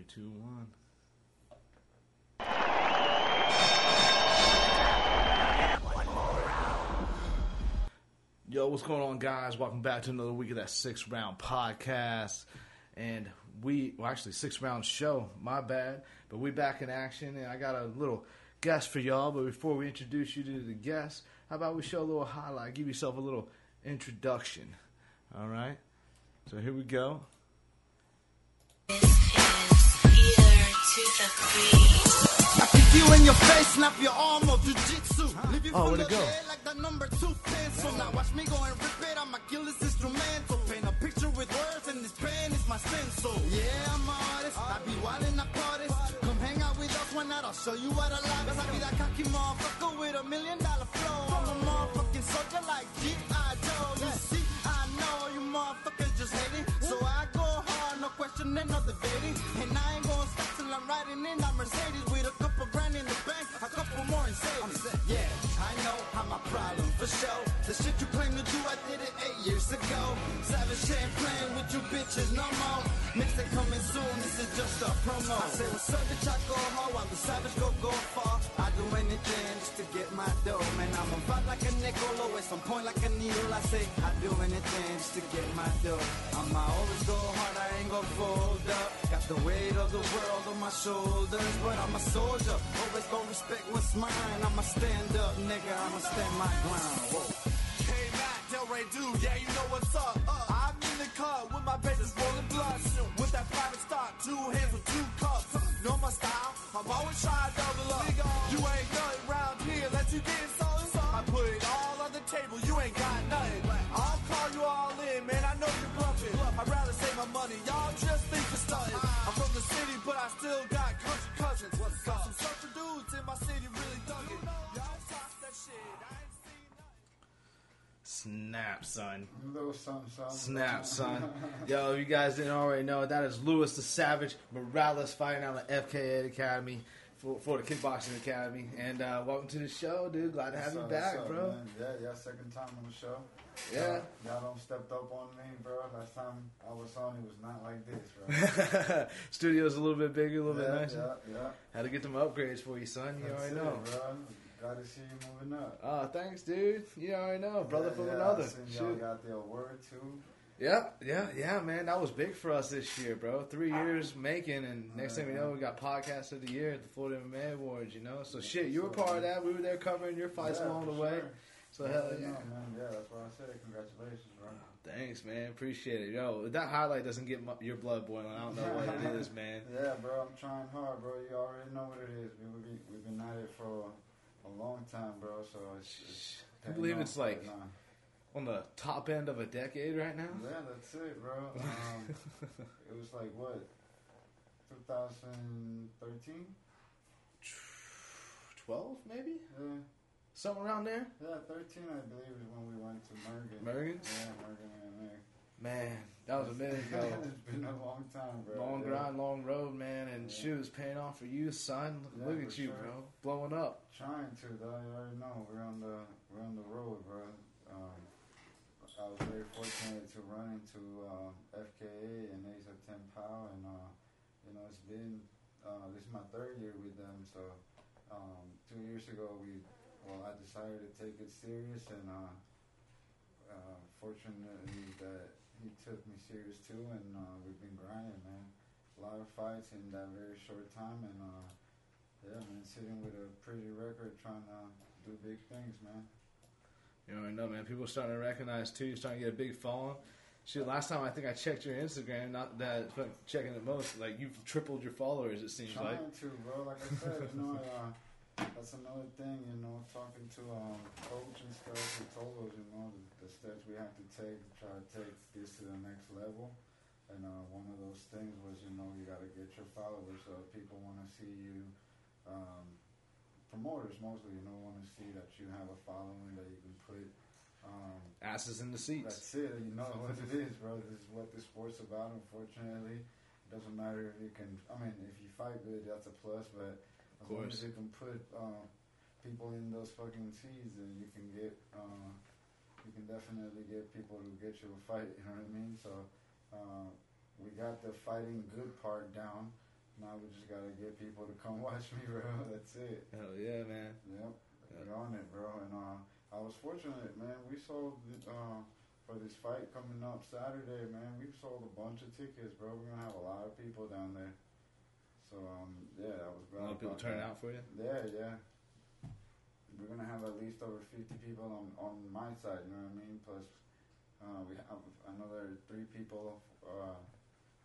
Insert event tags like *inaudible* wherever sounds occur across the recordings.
Three, two, one. Yo, what's going on, guys? Welcome back to another week of that six round podcast. And we, well, actually, six round show, my bad. But we back in action, and I got a little guest for y'all. But before we introduce you to the guest, how about we show a little highlight, give yourself a little introduction. All right? So here we go. Oh, where'd it of go? lead like the number two pencil. Now watch me go and rip it. I'ma kill this instrumental. Paint a picture with words, and this pen is my stencil. Yeah, I'm an artist. I be wildin' up artist. Come hang out with us one night. I'll show you what I like. I be that cocky motherfucker with a million dollar flow. I'm a motherfucking soldier like G.I. Joe. You see, I know you motherfuckers just hating. So I go hard, no questioning, no debating. And I ain't gonna stop till I'm riding in that Mercedes with a couple grand in the bank, a couple more in savings. Yeah, I know how my problem for sure. The shit you claim to do, I did it eight years ago. Savage playing with you bitches no more. Mixtape coming soon, this is just a promo. I say what's up, bitch, I go while the savage go go far. Do anything just to get my dough, man. I'm a fight like a nickel, always on point like a needle. I say I do anything just to get my dough. I'ma always go hard, I ain't gonna fold up. Got the weight of the world on my shoulders, but I'm a soldier. Always gonna respect what's mine. I'ma stand up, nigga. I'ma stand my ground. Hey Mac, dude, yeah, you know what's up. I'm in the cut with my bases rolling blunts. With that private stock, two hands with two cups. Know my style, I'm always trying to double up. You ain't nothing round here unless you get something. I put it all on the table, you ain't got nothing. I'll call you all in, man, I know you're bluffing. I'd rather save my money, y'all just think you're stunting. I'm from the city, but I still got Snap, son. little something, something. Snap, son. Yo, if you guys didn't already know, that is Luis the Savage Morales fighting out of FKA Academy for, for the Kickboxing Academy. And uh, welcome to the show, dude. Glad to have you back, bro. man? Yeah, yeah, second time on the show. Yeah. Y'all, y'all don't stepped up on me, bro. Last time I was on, it was not like this, bro. *laughs* Studio's a little bit bigger, a little yeah, bit nicer. Yeah, yeah. Had to get them upgrades for you, son. You That's already it, know. bro. Glad to see you moving up. Oh, thanks, dude. You already know. Brother yeah, from yeah, another. I seen y'all Shoot. got the award too. Yeah, yeah, yeah, man. That was big for us this year, bro. Three years making, and uh-huh. next thing we know, we got podcast of the year at the Florida MMA Awards. You know, so shit, you were part of that. We were there covering your fights Yeah, along the for way. sure. So hell yeah. no, man. Yeah, that's what I said. Congratulations, bro. Thanks, man. Appreciate it. Yo, that highlight doesn't get my, your blood boiling. I don't know what it *laughs* is, man. Yeah, bro. I'm trying hard, bro. You already know what it is. We, we, we've been at it for a long time, bro. So it's. it's I believe it's like- right. On the top end of a decade right now. Yeah, that's it, bro. *laughs* Um, it was like what, 2013? Twelve, maybe Yeah, something around there. yeah, 13, I believe, is when we went to Mergen. Mergens? Yeah, Mergen MMA. Man, that was a minute ago. it's been a long time, bro. Long yeah. grind, long road, man, and Yeah. shoot, it's paying off for you, son. Yeah, Look at you, sure. bro, blowing up. Trying to, though. You already know we're on the we're on the road, bro. Um, I was very fortunate to run into um, FKA and Asa Ten Pow, and uh, you know it's been uh, this is my third year with them. So um, two years ago, we well I decided to take it serious, and uh, uh, fortunately that he took me serious too, and uh, we've been grinding, man. A lot of fights in that very short time, and. Uh, yeah, man, sitting with a pretty record, trying to do big things, man. You know, I know, man. People are starting to recognize too. You're starting to get a big following. Shit, last time I think I checked your Instagram, not that but checking it most, like you've tripled your followers. It seems Trying like. to, bro. Like I said, you know, uh, that's another thing. You know, talking to um, coach and stuff, he told us, you know, the, the steps we have to take to try to take this to the next level. And uh, one of those things was, you know, you got to get your followers. So if people want to see you. Um, promoters mostly, you know, want to see that you have a following that you can put um, Asses in the seats. That's it. You know *laughs* what it is, bro. This is what the sport's about. Unfortunately, it doesn't matter if you can. I mean, if you fight good, that's a plus. But as long course. as you can put uh, people in those fucking seats, then you can get. Uh, you can definitely get people to get you a fight. You know what I mean? So uh, we got the fighting good part down. now we just gotta get people to come *laughs* watch me, bro. That's it. Hell yeah, man. Yep, Yeah. we're on it, bro. And uh, I was fortunate, man. We sold uh, for this fight coming up Saturday, man. We've sold a bunch of tickets, bro. We're gonna have a lot of people down there. So um, yeah, I was A lot of people turning out for you. Yeah, yeah. We're gonna have at least over fifty people on on my side. You know what I mean? Plus, uh, we have another three people uh,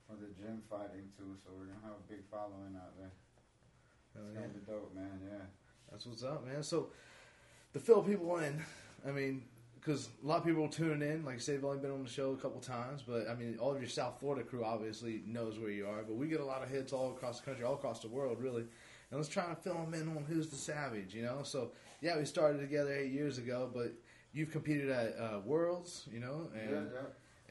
from the gym fighting too. So we're gonna have a big following out there. Hell It's yeah. gonna be dope, man. Yeah. That's what's up, man. So, to fill people in, I mean, because a lot of people are tuning in. Like I said, they've only been on the show a couple times, but I mean, all of your South Florida crew obviously knows where you are. But we get a lot of hits all across the country, all across the world, really. And let's try to fill them in on who's the savage, you know. So, yeah, we started together eight years ago, but you've competed at uh, Worlds, you know, and yeah,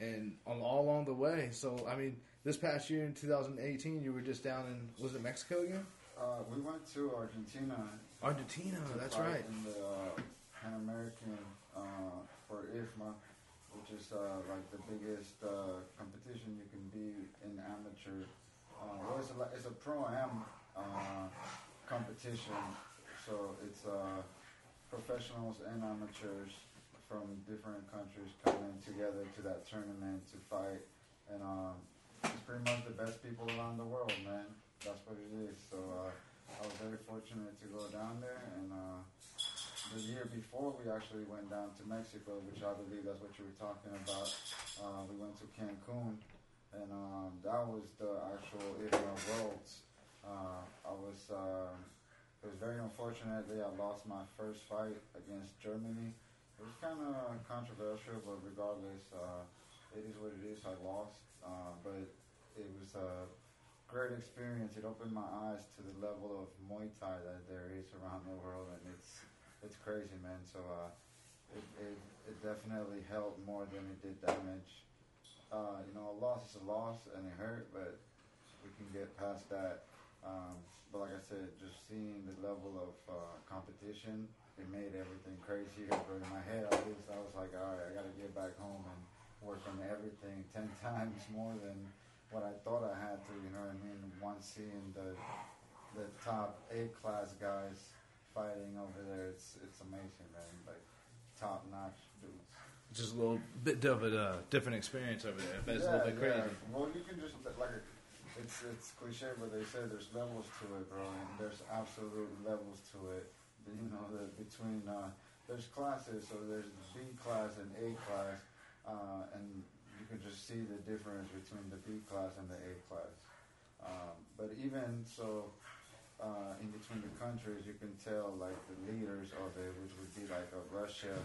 yeah. and all along the way. So, I mean, this past year in 2018, you were just down in was it Mexico again? Uh, we went to Argentina. Argentina, to that's right. In the uh, Pan American uh, for IFMA, which is uh, like the biggest uh, competition you can be in amateur. Uh, well, it's a, it's a pro am uh, competition, so it's uh, professionals and amateurs from different countries coming together to that tournament to fight, and it's pretty much the best people around the world, man. That's what it is. So I was very fortunate to go down there, and the year before we actually went down to Mexico, which I believe that's what you were talking about. Uh, we went to Cancun, and um, that was the actual IFMA Worlds. Uh, I was. Uh, it was very unfortunately I lost my first fight against Germany. It was kind of controversial, but regardless, uh, it is what it is. I lost, uh, but it was a great experience. It opened my eyes to the level of Muay Thai that there is around the world, and it's it's crazy, man. So uh, it, it it definitely helped more than it did damage. Uh, you know, a loss is a loss, and it hurt, but we can get past that. Um, but like I said, just seeing the level of uh, competition, it made everything crazier. But in my head, at least, I was like, all right, I got to get back home and work on everything *laughs* ten times more than what I thought I had to. You know what I mean? Once seeing the the top A class guys fighting over there, it's it's amazing, man. Like top notch dudes. Just a little bit of a uh, different experience over there. But it's a little bit crazy. Well, you can just like it's it's cliche, but they say there's levels to it, bro, and there's absolute levels to it. You know, the, between uh, there's classes, so there's B class and A class, uh, and you can just see the difference between the B class and the A class. Um, but even so, uh, in between the countries, you can tell like the leaders of it, which would be like a Russia.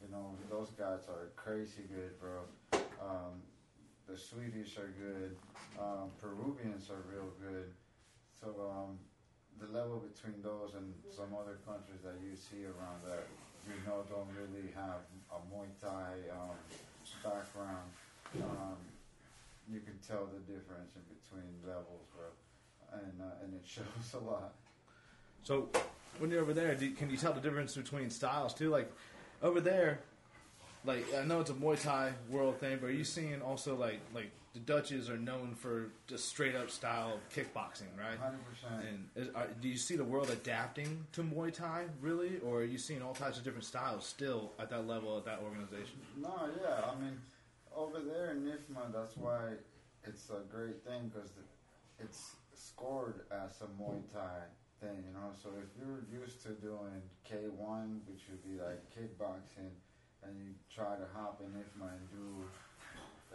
You know, those guys are crazy good, bro. Um, the Swedish are good. Um, Peruvians are real good. So um, the level between those and some other countries that you see around that you know don't really have a Muay Thai um, background, um, you can tell the difference in between levels, bro, and uh, and it shows *laughs* a lot. So when you're over there, do, can you tell the difference between styles too? Like over there, like I know it's a Muay Thai world thing, but are you seeing also like like the Dutches are known for just straight up style of kickboxing, right? Hundred percent. And is, are, do you see the world adapting to Muay Thai really, or are you seeing all types of different styles still at that level at that organization? No, yeah, I mean, over there in IFMA, that's why it's a great thing because it's scored as a Muay Thai thing, you know. So if you're used to doing K1, which would be like kickboxing, and you try to hop in IFMA and do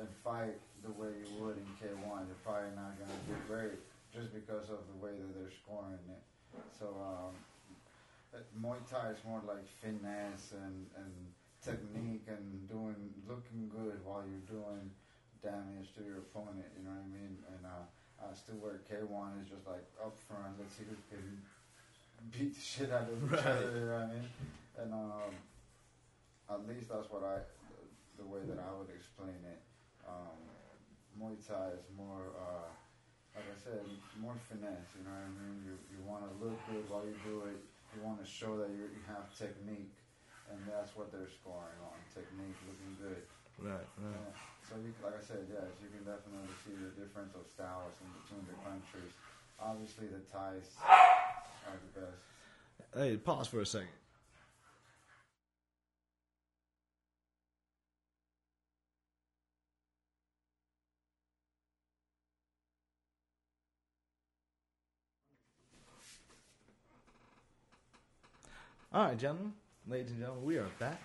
and fight the way you would in K1, you're probably not gonna do great just because of the way that they're scoring it. So um, Muay Thai is more like finesse and and technique and doing looking good while you're doing damage to your opponent. You know what I mean? And uh, I still where K1 is just like up front. Let's see who can beat the shit out of each Right. other. You know what I mean? And um, at least that's what I the, the way that I would explain it. Um, Muay Thai is more. Uh, like I said, more finesse. You know what I mean? You you want to look good while you do it. You want to show that you you have technique, and that's what they're scoring on technique, looking good. Right, Yeah. So you, like I said, yes, you can definitely see the difference of styles in between the countries. obviously the Thais are the best. Hey, pause for a second. All right, gentlemen, ladies and gentlemen, we are back.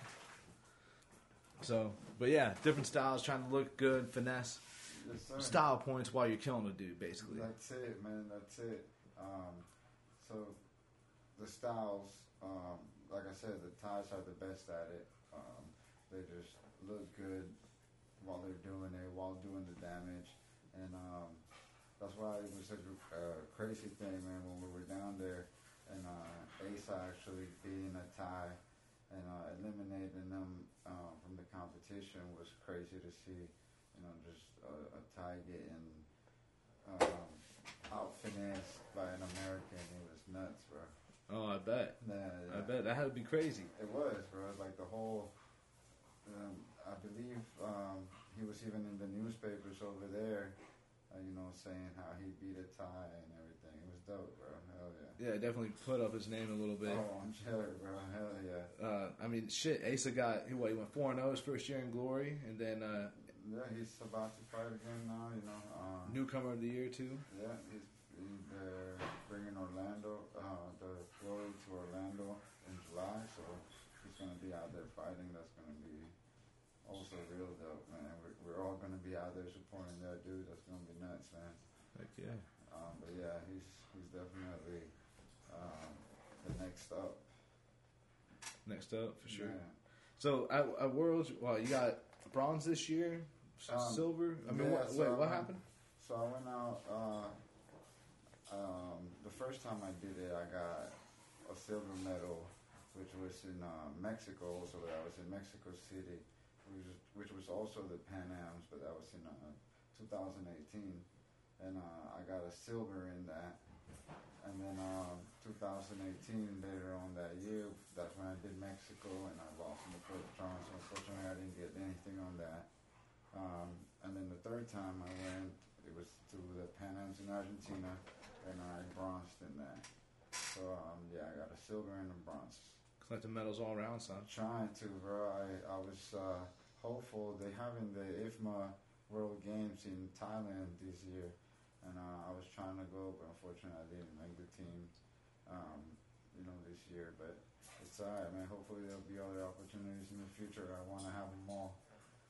So, but yeah, different styles, trying to look good, finesse, Yes, style points while you're killing the dude, basically. That's it, man. That's it. Um, so the styles, um, like I said, the Thais are the best at it. Um, they just look good while they're doing it, while doing the damage, and um, that's why it was such a uh, crazy thing, man. When we were down there, and uh, Asa actually being a Thai and uh, eliminating them uh, from competition was crazy to see. You know, just a, a Thai getting um, out by an American. It was nuts, bro. Oh, I bet. Yeah, yeah. I bet that had to be crazy. It was, bro. Like the whole. Um, I believe um, he was even in the newspapers over there. Uh, you know, saying how he beat a Thai and everything. It was dope, bro. Hell yeah. Yeah, definitely put up his name a little bit. Oh, I'm sure, bro. Hell yeah. Uh, I mean, shit. Asa got he what? He went four and zero his first year in Glory, and then uh, Yeah, he's about to fight again now. You know. Uh, newcomer of the year too. Yeah, he's, he's uh, bringing Orlando, uh, the glory to Orlando in July, so he's gonna be out there fighting. That's gonna be also real dope, man. We're, we're all gonna be out there supporting that dude. That's gonna be nuts, man. Heck yeah. Um, but yeah, he's he's definitely um, the next up. Next up for sure. Yeah. So at, at Worlds, well, you got bronze this year, Um, silver. I mean, yeah, what, so wait, what I'm- happened? So I went out. Uh, um, the first time I did it, I got a silver medal, which was in uh, Mexico. So I was in Mexico City, which was, which was also the Pan Am's, but that was in uh, 2018. And uh, I got a silver in that. And then um, 2018, later on that year, that's when I did Mexico, and I lost in the first round. So unfortunately, I didn't get anything on that. Um, and then the third time I went, it was to the Pan Am's in Argentina, and I bronzed in that. So um, yeah, I got a silver and a bronze. Collect the medals all around, son. Trying to, bro. I, I was uh, hopeful. They having the IFMA World Games in Thailand this year, and uh, I was trying to go, but unfortunately I didn't make the team. Um, you know, this year, but it's alright, man. Hopefully there'll be other opportunities in the future. I want to have them all.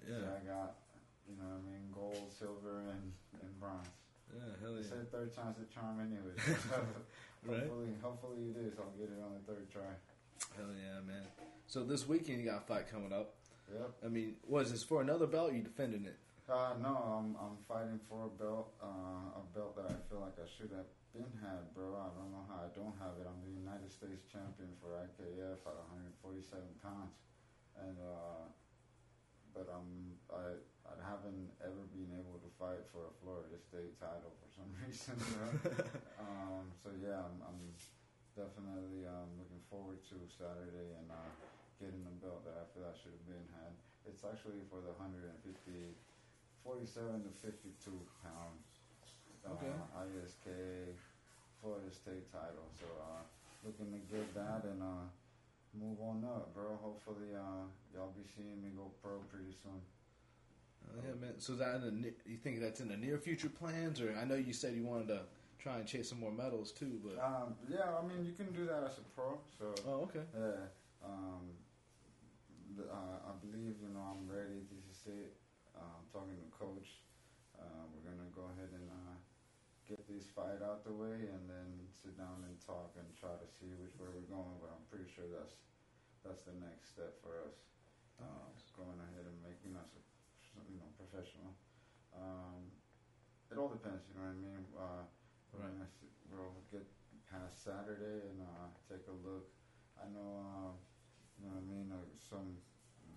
So Yeah, I got, you know, what I mean, gold, silver, and, and bronze. yeah, hell They yeah. said third time's the charm, anyway. *laughs* *laughs* Right? hopefully, hopefully it is. I'll get it on the third try. Hell yeah, man. So this weekend you got a fight coming up. Yep. I mean, was this for another belt? You defending it? Uh, no, I'm I'm fighting for a belt, uh, a belt that I feel like I should have been had, bro. I don't know how I don't have it. I'm the United States champion for IKF at 147 pounds, and uh, but I'm I I haven't ever been able to fight for a Florida State title for some *laughs* reason. *laughs* Um, so yeah, I'm, I'm definitely um, looking forward to Saturday and uh, getting the belt that I feel I should have been had. It's actually for the 150, 47 to 52 pounds. Uh, Okay. ISK Florida State title. So uh, looking to get that and uh, move on up, bro. Hopefully uh, y'all be seeing me go pro pretty soon. Oh, yeah, man. So that in the, you think that's in the near future plans, or I know you said you wanted to try and chase some more medals too, but Um, yeah, I mean you can do that as a pro. So oh, okay. Yeah. Um, the, uh, I believe, you know, I'm ready. This is it. Talking to coach. Uh, we're going to go ahead and uh, get this fight out the way and then sit down and talk and try to see which way we're going. But I'm pretty sure that's that's the next step for us. Uh, going ahead and making us, a, you know, professional. Um, it all depends, you know what I mean? Uh, Right. gonna we'll get past Saturday and uh, take a look. I know, uh, you know what I mean, uh, some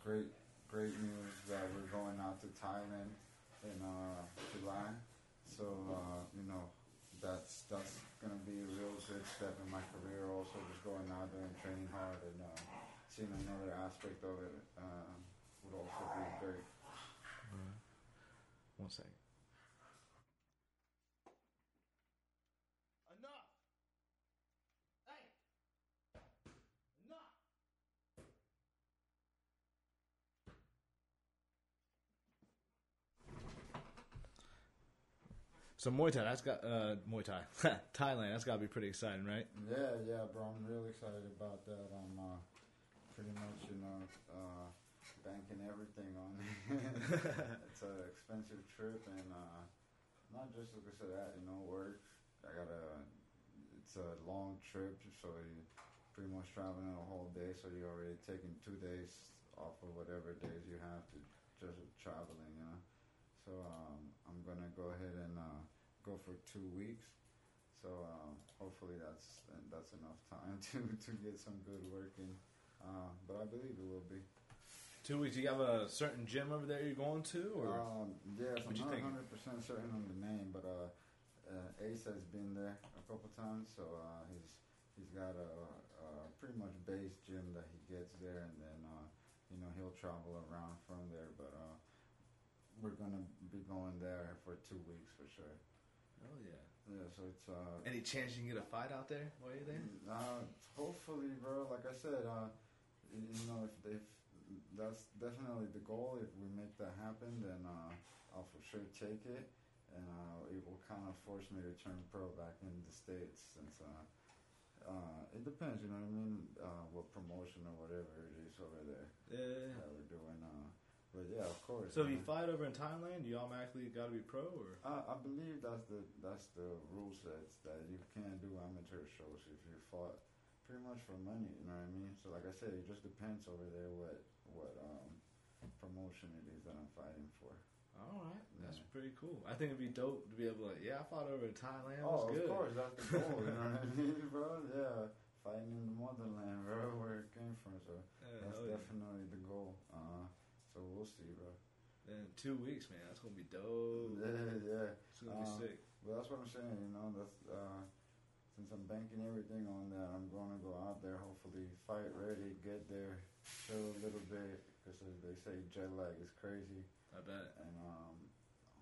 great, great news that we're going out to Thailand in uh, July. So, uh, you know, that's that's gonna be a real good step in my career. Also, just going out there and training hard and uh, seeing another aspect of it uh, would also be great. One second. So Muay Thai, that's got uh, Muay Thai, *laughs* Thailand. That's got to be pretty exciting, right? Yeah, yeah, bro. I'm really excited about that. I'm uh, pretty much, you know, uh, banking everything on it. *laughs* it's an expensive trip, and uh, not just because of that, you know, work. I got a. It's a long trip, so you pretty much traveling a whole day. So you're already taking two days off of whatever days you have to just traveling, you know. So um, I'm gonna go ahead and uh, go for two weeks. So um, hopefully that's that's enough time *laughs* to, to get some good work in. Uh, but I believe it will be. Two weeks. You have a certain gym over there you're going to, or Um, yes, I'm What you not 100 percent certain on the name, but uh, uh, Ace has been there a couple times, so uh, he's he's got a, a pretty much base gym that he gets there, and then uh, you know he'll travel around from there. But uh, we're gonna be going there for two weeks for sure. Oh yeah. Yeah, so it's uh, Any chance you can get a fight out there while you're there? Uh, hopefully, bro. Like I said, uh, you you know, if, if that's definitely the goal. If we make that happen, then uh, I'll for sure take it, and uh, it will kind of force me to turn pro back in the states. Since uh, uh, it depends, you know what I mean, uh, what promotion or whatever it is over there Yeah. that we're doing. Uh, but yeah, of course. So if you man. fight over in Thailand, you automatically got to be pro, or I, I believe that's the that's the rule sets that you can't do amateur shows if you fought pretty much for money. You know what I mean? So like I said, it just depends over there what what um, promotion it is that I'm fighting for. all right, that's pretty cool. I think it'd be dope to be able to. Yeah, I fought over in Thailand. Oh, was good. of course, that's the goal. you know what I mean, *laughs* bro? Yeah, fighting in the motherland, bro, where it came from. So Yeah, that's hell yeah. definitely the goal. Uh, so we'll see, bro. In two weeks, man, that's gonna be dope. Yeah, yeah. It's gonna be Uh, sick. Well, that's what I'm saying. You know, that's uh, since I'm banking everything on that, I'm going to go out there. Hopefully, fight ready, get there, chill a little bit, because as they say jet lag is crazy, I bet. and um,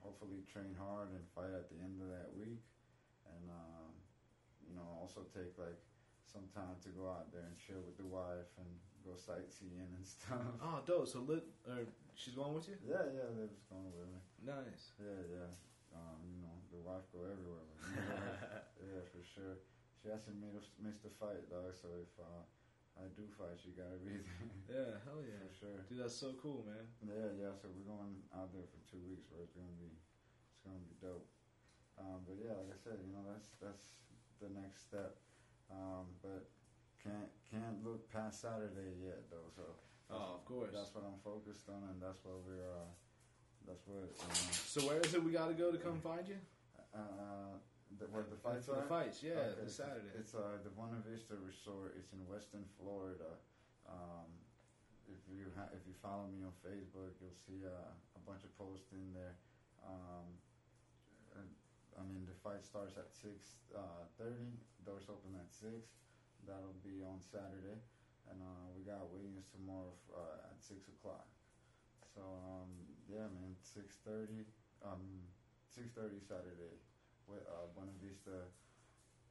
hopefully train hard and fight at the end of that week, and um, you know, also take like some time to go out there and chill with the wife and go sightseeing and stuff. Oh, dope. So lit, or she's going with you? Yeah, yeah, they're just going with me. Nice. Yeah, yeah. Um, you know, the wife go everywhere with me. *laughs* yeah, for sure. She hasn't missed a fight, dog. So if uh, I do fight, she gotta be there Yeah, hell *laughs* yeah. for sure. Dude, that's so cool, man. Yeah, yeah. So we're going out there for two weeks, where it's gonna be, it's gonna be dope. Um, but yeah, like I said, you know, that's that's the next step. Um, but can't can't look past Saturday yet, though. So Oh, of course. that's what I'm focused on, and that's what we're. Uh, that's what. Uh, So where is it we got to go to come find you? Uh, the, where the fights For the are? fights, yeah, Okay, this Saturday. It's uh, the Bonaventure Resort. It's in Weston Florida. Um, if you ha- if you follow me on Facebook, you'll see uh, a bunch of posts in there. Um, I mean, the fight starts at six uh, thirty. Doors open at six. That'll be on Saturday, and uh, we got weigh-ins tomorrow f- uh, at six o'clock. So um, yeah, man, six thirty. Um, six thirty Saturday with uh, Bonaventure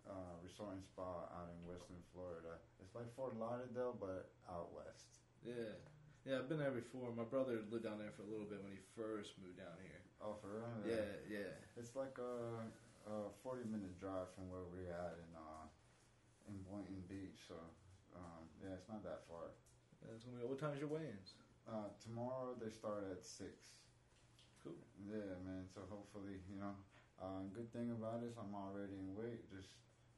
uh, Resort and Spa out in Weston Florida. It's like Fort Lauderdale, but out west. Yeah. Yeah, I've been there before. My brother lived down there for a little bit when he first moved down here. Oh, for real? Yeah, yeah. It's like a, a forty minute drive from where we're at in uh, in Boynton Beach. So um, yeah, it's not that far. That's gonna be, what time's your weigh-ins? Uh, tomorrow they start at six. Cool. Yeah, man. So hopefully, you know, uh, good thing about it is I'm already in weight, just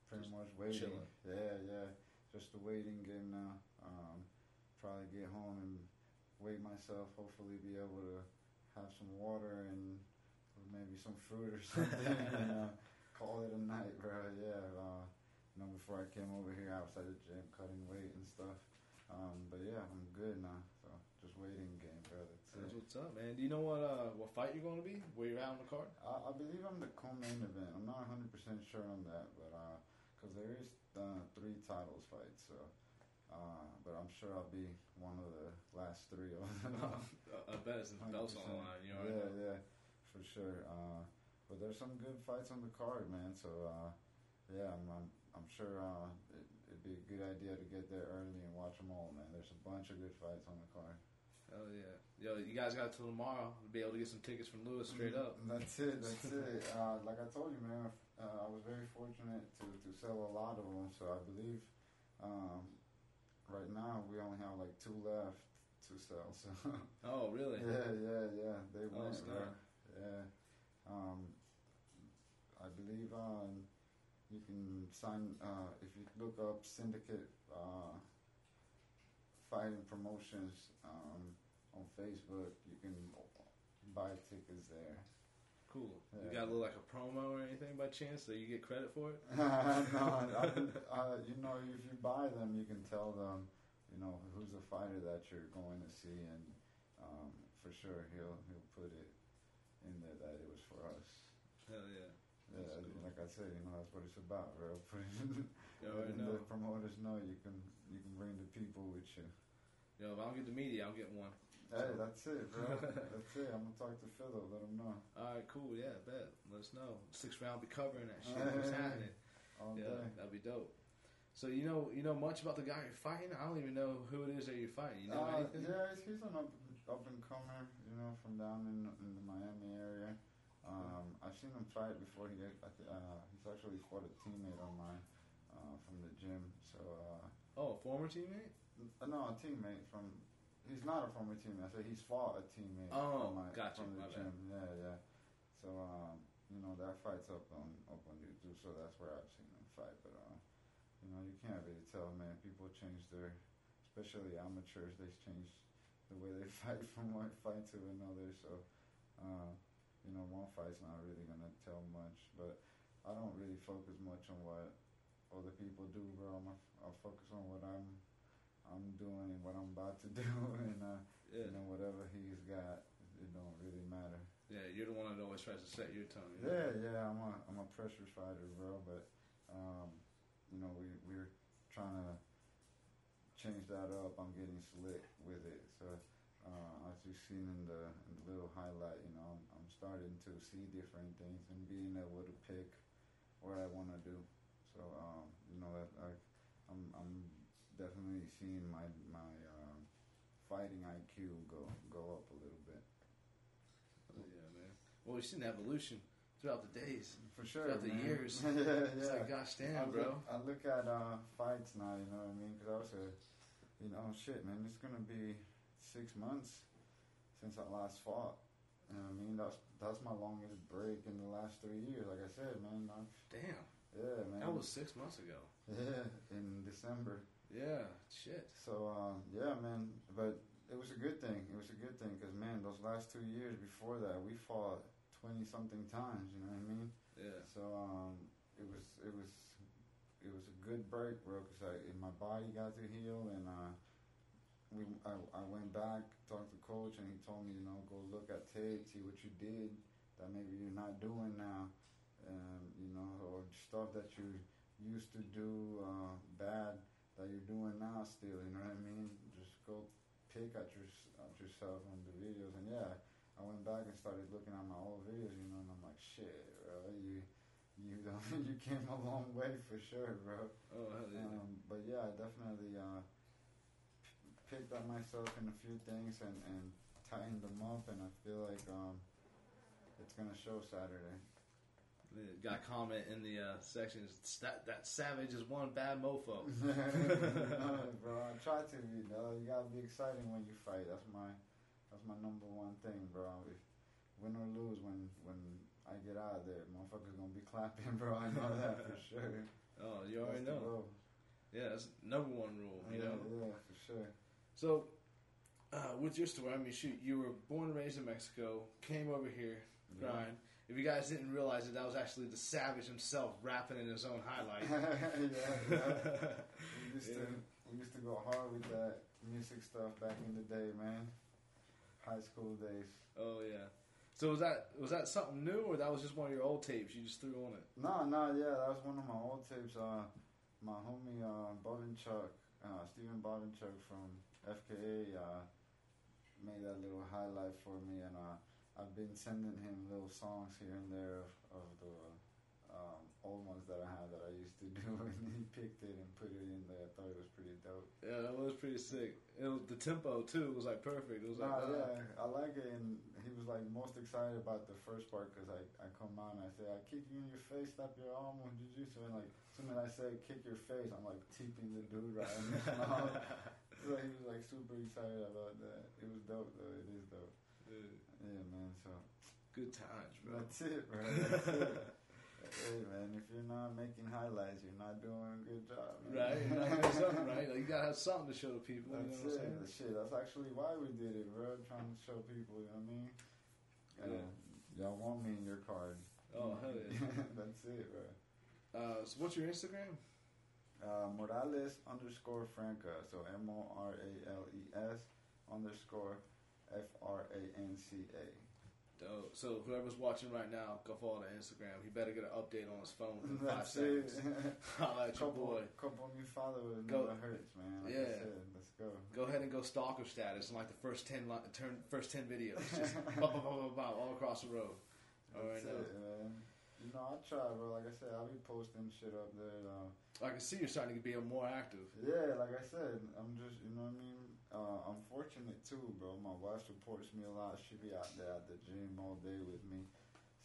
pretty Just much waiting. chilling. Yeah, yeah. Just the waiting game now. Um, probably get home and weigh myself. Hopefully, be able to have some water and maybe some fruit or *laughs* something. and, *laughs* uh, call it a night, bro. Yeah. Uh, you know, before I came over here, at the gym cutting weight and stuff. Um, but yeah, I'm good now. So just waiting game, bro. That's. That's what's up, man. Do you know what uh, what fight you're going to be? Where you're out on the card? I, I believe I'm the co-main event. I'm not 100 percent sure on that, but because there is uh, three titles fights, so uh, but I'm sure I'll be one of the last three of them. *laughs* I bet it's the belts on the 100%. line. You know. yeah, yeah, for sure. Uh, but there's some good fights on the card, man. So uh, yeah, I'm, I'm I'm sure uh, it, it'd be a good idea to get there early and watch them all, man. There's a bunch of good fights on the card. Hell yeah. Yo, you guys got till tomorrow to be able to get some tickets from Luis straight up. That's it. That's it. *laughs* Uh, like I told you, man, uh, I was very fortunate to, to sell a lot of them. So I believe um, right now we only have like two left to sell. So *laughs* Oh, really? yeah, yeah, yeah. They Oh, went. bro. Yeah. Um, I believe um, you can sign uh, if you look up Syndicate uh, Fighting Promotions um, on Facebook. You can buy tickets there. Cool. You got a little like a promo or anything by chance so you get credit for it? *laughs* no, I, uh, you know, if you buy them, you can tell them, you know, who's the fighter that you're going to see, and um, for sure he'll he'll put it in there that it was for us. Hell yeah. Yeah, like I said, you know, that's what it's about, *laughs* already Letting know. the promoters know you can you can bring the people with you. Yo, if I don't get the media, I'll get one. Hey, that's it, bro. that's it. I'm gonna talk to Philo, let him know All right, cool. Yeah, bet. Let us know. Six round be covering that shit. What's happening? all Yeah, day. that'd be dope. So you know, you know much about the guy you're fighting? I don't even know who it is that you're fighting. You know Uh, anything? yeah, he's, he's an up, up and comer, you know, from down in, in the Miami area. Um, I've seen him fight before. He I uh, he's actually fought a teammate of mine uh, from the gym. So uh, Oh, a former teammate? no, a teammate from. He's not a former teammate. I said he's fought a teammate Oh, from, my, gotcha, from the my bad. gym. Yeah, yeah. So um, you know that fight's up on up on YouTube. So that's where I've seen him fight. But uh, you know you can't really tell, man. People change their, especially amateurs. They change the way they *laughs* fight from one fight to another. So, uh, you know, one fight's not really gonna tell much. But I don't really focus much on what other people do, bro. I'm I'll focus on what I'm I'm doing and what I'm about to *laughs* do, and uh, Yeah. you know whatever he's got, it don't really matter. Yeah, you're the one that always tries to set your tone. you know? Yeah, yeah, I'm a I'm a pressure fighter, bro. But um, you know, we we're trying to change that up. I'm getting slick with it. So uh, as you've seen in the, in the little highlight, you know, I'm starting to see different things and being able to pick what I want to do. So um, you know, that I, I'm I'm definitely seeing my my um, fighting IQ go go up a little bit. Yeah, man. Well, we've seen evolution throughout the days. For sure, Throughout the years. *laughs* yeah, yeah. It's like, gosh I damn, bro. Look, I look at uh, fights now, you know what I mean? Because I was a, you know, shit, man, it's gonna be six months since I last fought. You know what I mean? That's that's my longest break in the last three years. Like I said, man, i Damn. yeah, man. That was six months ago. yeah *laughs* in December. Yeah, shit. So um, yeah, man. But it was a good thing. It was a good thing because man, those last two years before that, we fought twenty something times. You know what I mean? Yeah. So um, it was it was it was a good break, bro. Cause my body got to heal, and uh, we I, I went back talked to coach, and he told me, you know, go look at tape, see what you did that maybe you're not doing now, um, you know, or stuff that you used to do uh, bad that you're doing now still. You know what I mean? Just go pick at, your, at yourself on the videos, and yeah. I went back and started looking at my old videos, you know, and I'm like, shit, bro, you you *laughs* you came a long way for sure, bro. Oh, hell yeah. Um, but yeah, definitely uh, picked up myself in a few things and, and tightened them up, and I feel like um, it's gonna show Saturday. The guy comment in the uh, section that, that savage is one bad mofo. *laughs* *laughs* bro, I try to be, though. You gotta be exciting when you fight. That's my that's my number one thing, bro. If win or lose, when when I get out of there, motherfuckers gonna be clapping, *laughs* bro. I know that for sure. Oh, you already know. Yeah, that's number one rule. You yeah, know. yeah, for sure. So, uh, with your story, I mean, shoot, you were born and raised in Mexico, came over here, Yeah. If you guys didn't realize it, that was actually the Savage himself rapping in his own highlight. *laughs* yeah, yeah. *laughs* We used Yeah. to we used to go hard with that music stuff back in the day, man. High school days. oh yeah. So was that was that something new, or that was just one of your old tapes you just threw on it? No, no, yeah, that was one of my old tapes. Uh, my homie uh, Bovinchuk, uh, Stephen Bovinchuk from FKA, uh, made that little highlight for me, and uh, I've been sending him little songs here and there of, of the um, old ones that I had that I used to *laughs* do, and he picked it and put it in there. I thought it was pretty dope. Yeah, that was pretty sick. It was the tempo too was like perfect. It was like Nah, uh, yeah, I like it, and he was like most excited about the first part because I, I come on, I say I kick you in your face, slap your arm on jujitsu, and like soon as I say kick your face, I'm like tipping the dude right in his *laughs* mouth. So he was like super excited about that. It was dope though. It is dope. dude, Yeah, man. So good times, bro. that's it, bro. That's it. *laughs* Hey man, if you're not making highlights, you're not doing a good job. Man. Right, you know, you got something *laughs* right. Like, you gotta have something to show the people. That's you know what I'm it. saying? Shit, that's actually why we did it, bro. Trying to show people, you know what I mean? Yeah. Y'all want me in your card. Oh hell yeah. *laughs* that's it, bro. Uh, so what's your Instagram? Uh, Morales underscore Franca. So M O R A L E S underscore F R A N C A. Dope. So whoever's watching right now, go follow the Instagram. He better get an update on his phone within *laughs* five seconds. *laughs* Holla at your boy. couple new followers Go- never hurts, man. Like I Yeah. said, let's go. Go ahead and go stalker status in like the first ten li- turn first ten videos, just *laughs* bop, bop, bop, bop, all across the road. All right, it, man. You know, I try, bro. Like I said, I'll be posting shit up there. Uh, I can see you're starting to be more active. Yeah, like I said, I'm just, you know what I mean? Uh, I'm fortunate too, bro. My wife supports me a lot. She be out there at the gym all day with me.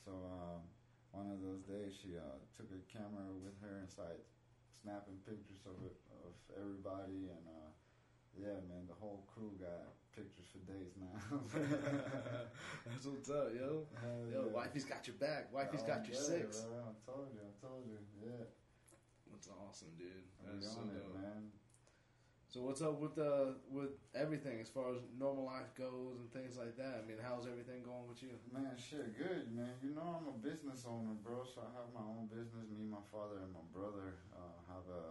So, um, one of those days, she uh, took a camera with her and started snapping pictures of it, of everybody. And, uh, yeah, man, the whole crew got pictures for days now. *laughs* That's what's up, yo. Hell Yo, yeah. wifey's got your back. Wifey's Oh, got your yeah, six. Bro. I told you, I told you. Yeah. That's awesome, dude. That's so on it, dope. man. So what's up with uh with everything as far as normal life goes and things like that? I mean, how's everything going with you? Man, shit, good, man. You know I'm a business owner, bro. So I have my own business. Me, my father, and my brother uh, have a,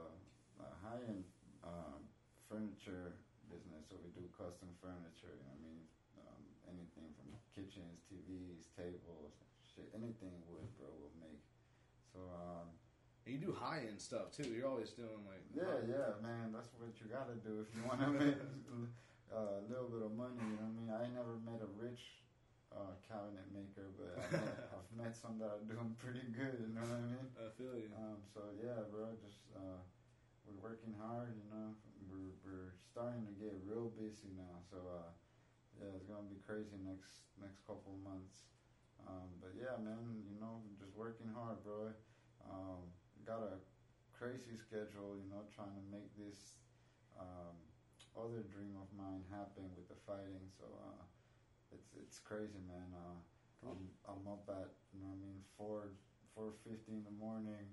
a high-end um, furniture business. So we do custom furniture. You know I mean? Um, anything from kitchens, TVs, tables, shit, anything wood, bro, will make. So um, And you do high end stuff too. You're always doing like yeah, yeah, man. That's what you gotta do if you want to *laughs* make uh, a little bit of money. You know what I mean? I ain't never met a rich uh, cabinet maker, but I've met, *laughs* I've met some that are doing pretty good. You know what I mean? I feel you. Um, so yeah, bro. Just uh, we're working hard. You know, we're we're starting to get real busy now. So uh, yeah, it's gonna be crazy next next couple of months. Um, but yeah, man. You know, just working hard, bro. Um, got a crazy schedule. You know, trying to make this um, other dream of mine happen with the fighting. So uh, it's it's crazy, man. Uh, I'm I'm up at you know I mean four four fifty in the morning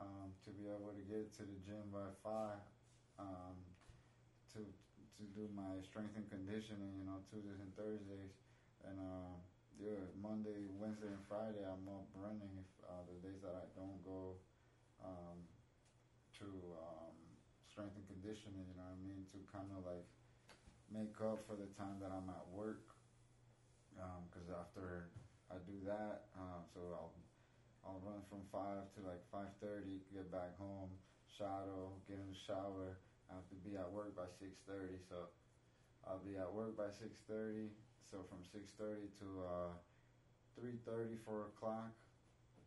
um, to be able to get to the gym by five um, to to do my strength and conditioning. You know Tuesdays and Thursdays, and uh, yeah Monday, Wednesday, and Friday I'm up running. If uh, the days that I don't go um, to um, strength and conditioning, you know what I mean, to kind of like make up for the time that I'm at work. Because after I do that, uh, so I'll I'll run from five to like five thirty, get back home, shadow, get in the shower. I have to be at work by six thirty, so I'll be at work by six thirty. So from six thirty to uh, three thirty, four o'clock,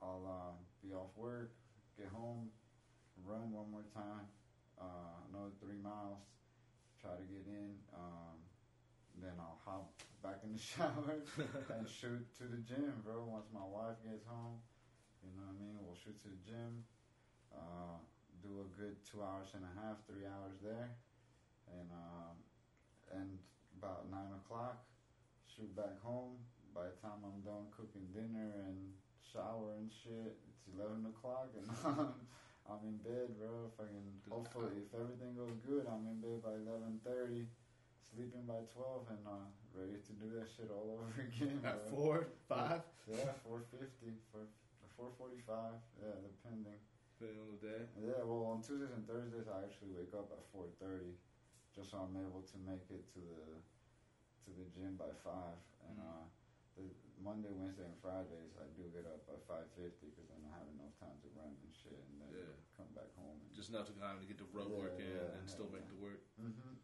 I'll uh, be off work, get home, run one more time, uh, another three miles, try to get in. Um, then I'll hop back in the *laughs* shower and *laughs* shoot to the gym, bro. Once my wife gets home, you know what I mean. We'll shoot to the gym, uh, do a good two hours and a half, three hours there, and um, and about nine o'clock, shoot back home. By the time I'm done cooking dinner and shower and shit, it's eleven o'clock, and *laughs* I'm in bed, bro. Can, hopefully, if everything goes good, I'm in bed by eleven thirty sleeping by 12 and uh, ready to do that shit all *laughs* over again. At bro. four, five, Yeah, 450, for 445, yeah, depending. depending on the day. Yeah, well, on Tuesdays and Thursdays, I actually wake up at 4.30 just so I'm able to make it to the to the gym by 5. And Mhm. uh, the Monday, Wednesday, and Fridays, I do get up at 5.50 because then I have enough time to run and shit and then Yeah. come back home. And, Just enough time to get the road Yeah, work in yeah, and still yeah. make the work. hmm.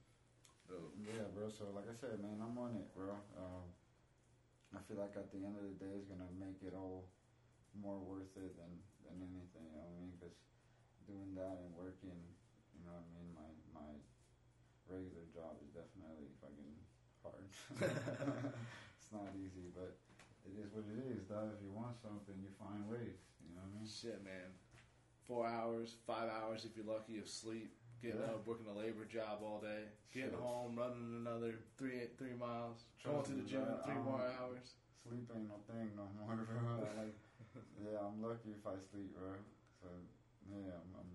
Yeah, bro. So like I said, man, I'm on it, bro. Um, I feel like at the end of the day, it's gonna make it all more worth it than than anything. You know what I mean? Because doing that and working, you know what I mean. My my regular job is definitely fucking hard. *laughs* *laughs* it's not easy, but it is what it is. Though, if you want something, you find ways. You know what I mean? Shit, man. Four hours, five hours if you're lucky of sleep. Getting Yeah. up, working a labor job all day. Getting Shit. home, running another three three miles. Going Trust to the gym in three I'm- more hours. Sleep ain't no thing no more, bro. *laughs* like, *laughs* yeah, I'm lucky if I sleep, bro. So yeah, I'm, I'm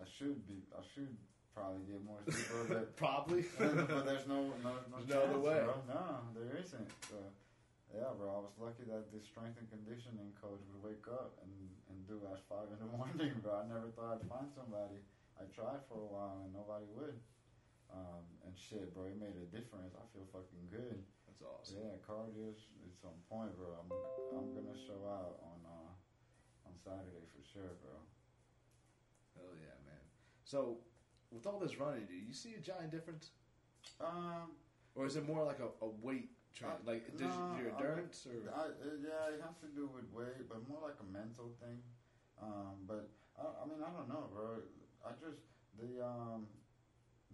I should be. I should probably get more sleep. But *laughs* Probably. but there's no no, no, no other way. Bro. No, there isn't. So, yeah, bro. I was lucky that this strength and conditioning coach would wake up and, and do at five in the *laughs* morning, bro. I never thought I'd find somebody. I tried for a while and nobody would. Um, and shit, bro, it made a difference. I feel fucking good. That's awesome. Yeah, cardio's it's on point, bro. I'm I'm gonna show out on uh, on Saturday for sure, bro. Hell yeah, man. So, with all this running, do you see a giant difference, Um, or is it more like a, a weight train? Uh, like does no, your I- endurance, or I, uh, yeah, it has to do with weight, but more like a mental thing. Um, but I, I mean, I don't know, bro. I just the um,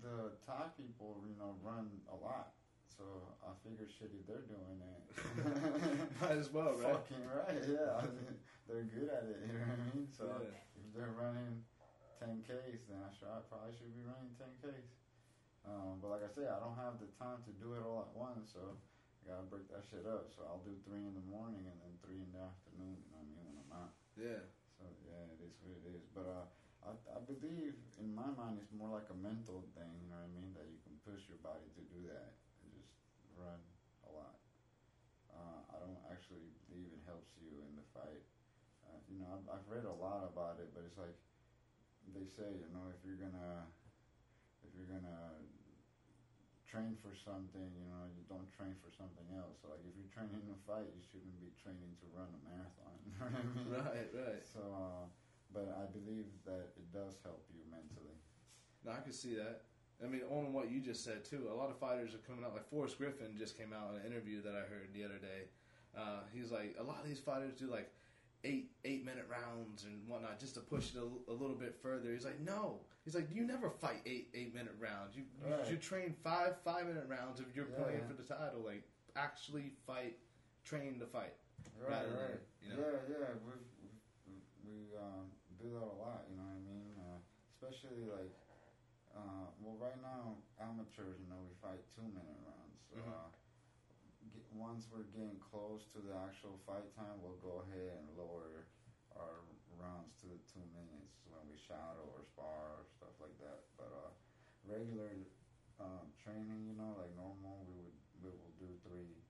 the Thai people, you know, run a lot. So I figure, shit, if they're doing it, *laughs* might as well, right? fucking right, yeah. I mean, they're good at it. You know what I mean? So Yeah. if they're running 10Ks, then I, should, I probably should be running 10Ks. Um, but like I said, I don't have the time to do it all at once, so gotta break that shit up. So I'll do three in the morning and then three in the afternoon. You know what I mean? When I'm out. Yeah. So yeah, it is what it is. But uh, I, I believe in my mind it's more like a mental thing. You know what I mean? That you can push your body to do that and just run a lot. Uh, I don't actually believe it helps you in the fight. Uh, you know, I've, I've read a lot about it, but it's like they say, you know, if you're gonna if you're gonna train for something, you know, you don't train for something else. So like if you're training to fight, you shouldn't be training to run a marathon. *laughs* You know I mean? Right, right. So, uh, but I believe that it does help you mentally. No, I can see that. I mean, on what you just said too, a lot of fighters are coming out. Like Forrest Griffin just came out in an interview that I heard the other day. Uh, he's like, a lot of these fighters do like eight eight minute rounds and whatnot just to push it a, a little bit further. He's like, no. He's like, you never fight eight eight minute rounds. You you, Right. you train five five minute rounds if you're Yeah. playing for the title. Like, actually fight, train to fight. Right, Rather than, right. you know. Yeah, yeah. We we we um, do that a lot. You know what I mean? Uh, especially like, uh, well, right now amateurs. You know, we fight two minute rounds. So, Mhm. uh, once we're getting close to the actual fight time, we'll go ahead and lower our rounds to the two minutes when we shadow or spar or stuff like that. But uh, regular um, training, you know, like normal, we would we will do three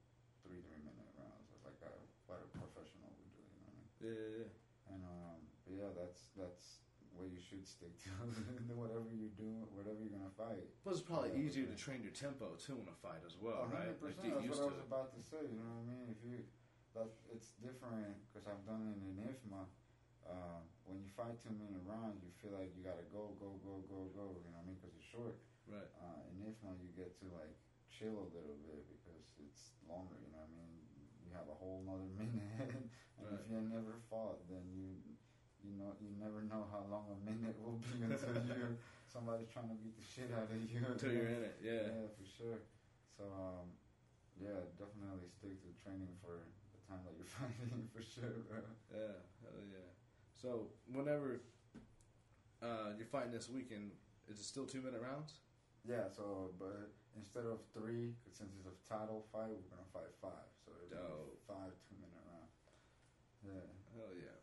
three three minute rounds, like a what a professional would do. You know what I mean? Yeah, yeah, yeah. And um, yeah, that's that's what you should stick to. *laughs* whatever you do, whatever you're fight. Plus, it's probably Yeah, easier to train your tempo too in a fight as well, A right? Like, That's used what I was it. about to say. You know what I mean? If you, that it's different because I've done it in IFMA. Uh, when you fight two minute rounds, you feel like you gotta go, go, go, go, go. You know what I mean? Because it's short. Right. Uh, in IFMA, you get to like chill a little bit because it's longer. You know what I mean? You have a whole nother *laughs* minute, and Right. if you never fought, then you. You know, you never know how long a minute will be *laughs* until you somebody's trying to beat the shit out of you. Until you're in it, *laughs* yeah. Yeah, for sure. So, um, yeah, definitely stick to training for the time that you're *laughs* fighting for sure, bro. Yeah, hell yeah. So whenever uh, you're fighting this weekend, is it still two minute rounds? Yeah, so, but instead of three, since it's a title fight, we're gonna fight five. So it'll be five two minute rounds. Yeah, Hell yeah.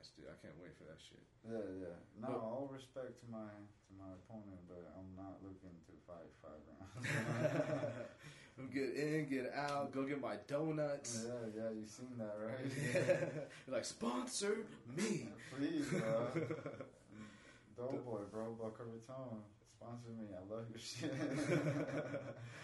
Nice, dude. I can't wait for that shit. yeah, yeah. No, But- all respect to my to my opponent, but I'm not looking to fight five rounds. *laughs* *laughs* *laughs* get in, get out, go get my donuts. yeah, yeah, you seen that, right? You're like sponsor me. Please, bro. Doughboy, bro, Boca Raton. Sponsor me. I love your shit.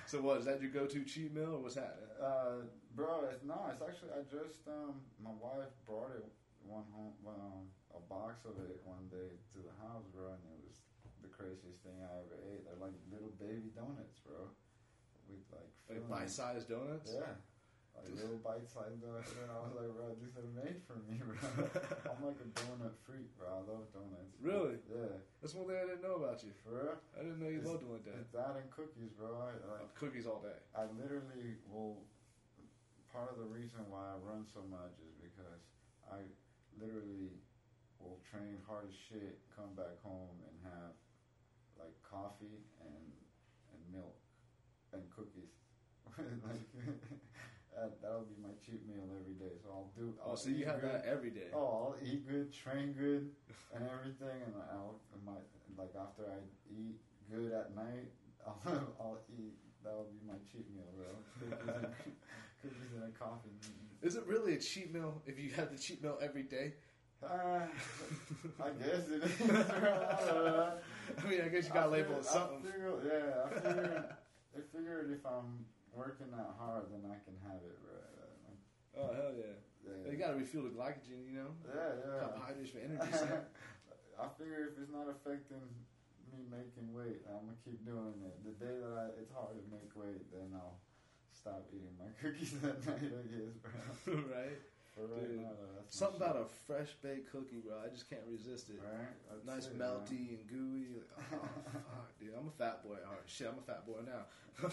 So what is that your go-to cheat meal or what's happening? uh, bro, it's no, it's actually I just um my wife brought it one home um a box of it one day to the house, bro, and it was the craziest thing I ever ate. They're like little baby donuts, bro, with like Like bite-sized donuts? Yeah. like little bite sized donuts. And I was like, bro, these are made for me, bro. *laughs* I'm like a donut freak, bro. I love donuts. Really? Yeah. That's one thing I didn't know about you. For real? I didn't know you It's- loved like that. It's that and cookies, bro. I, like, Cookies all day. I literally will. Part of the reason why I run so much is because I literally will train hard as shit, come back home and have like coffee and and milk and cookies. *laughs* like that, that'll be my cheat meal every day. So I'll do. Oh, I'll so you have good. that every day. Oh, I'll eat good, train good, *laughs* and everything, and I'll and my like after I eat good at night, *laughs* I'll, I'll eat. That'll be my cheat meal, bro. Cookies and, cookies and a coffee. Is it really a cheat meal if you have the cheat meal every day? Uh, I guess it is. *laughs* *laughs* I mean, I guess you got to label it something. I figured, yeah, I figured, I figured if I'm working that hard, then I can have it, bro. Oh hell yeah! Yeah, You got to refuel the glycogen, you know, yeah, yeah. carbohydrates for energy. son. *laughs* I figure if it's not affecting me making weight, I'm gonna keep doing it. The day that I, it's hard to make weight, then I'll stop eating my cookies *laughs* at night. I guess, bro. *laughs* right? For right Dude, now, though, Something about a fresh baked cookie, bro. I just can't resist it. right? That's Nice it, man. melty and gooey. Like, oh *laughs* fuck, dude! I'm a fat boy at. Shit, I'm a fat boy now. I'm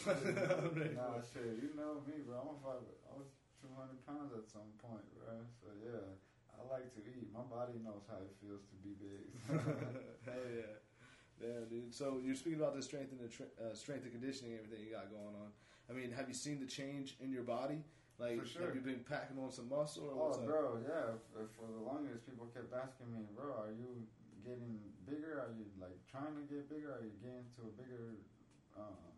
Nah, shit, you know me, bro. I'm a five. I was 200 pounds at some point, bro. So yeah, I like to eat. My body knows how it feels to be big. Hell yeah. Yeah, dude. So you're speaking about the strength and the uh, strength and conditioning, everything you got going on. I mean, have you seen the change in your body? Like, sure. have you been packing on some muscle or Oh, bro, yeah. For, the longest, people kept asking me, bro, are you getting bigger? Are you like trying to get bigger? Are you getting to a bigger um,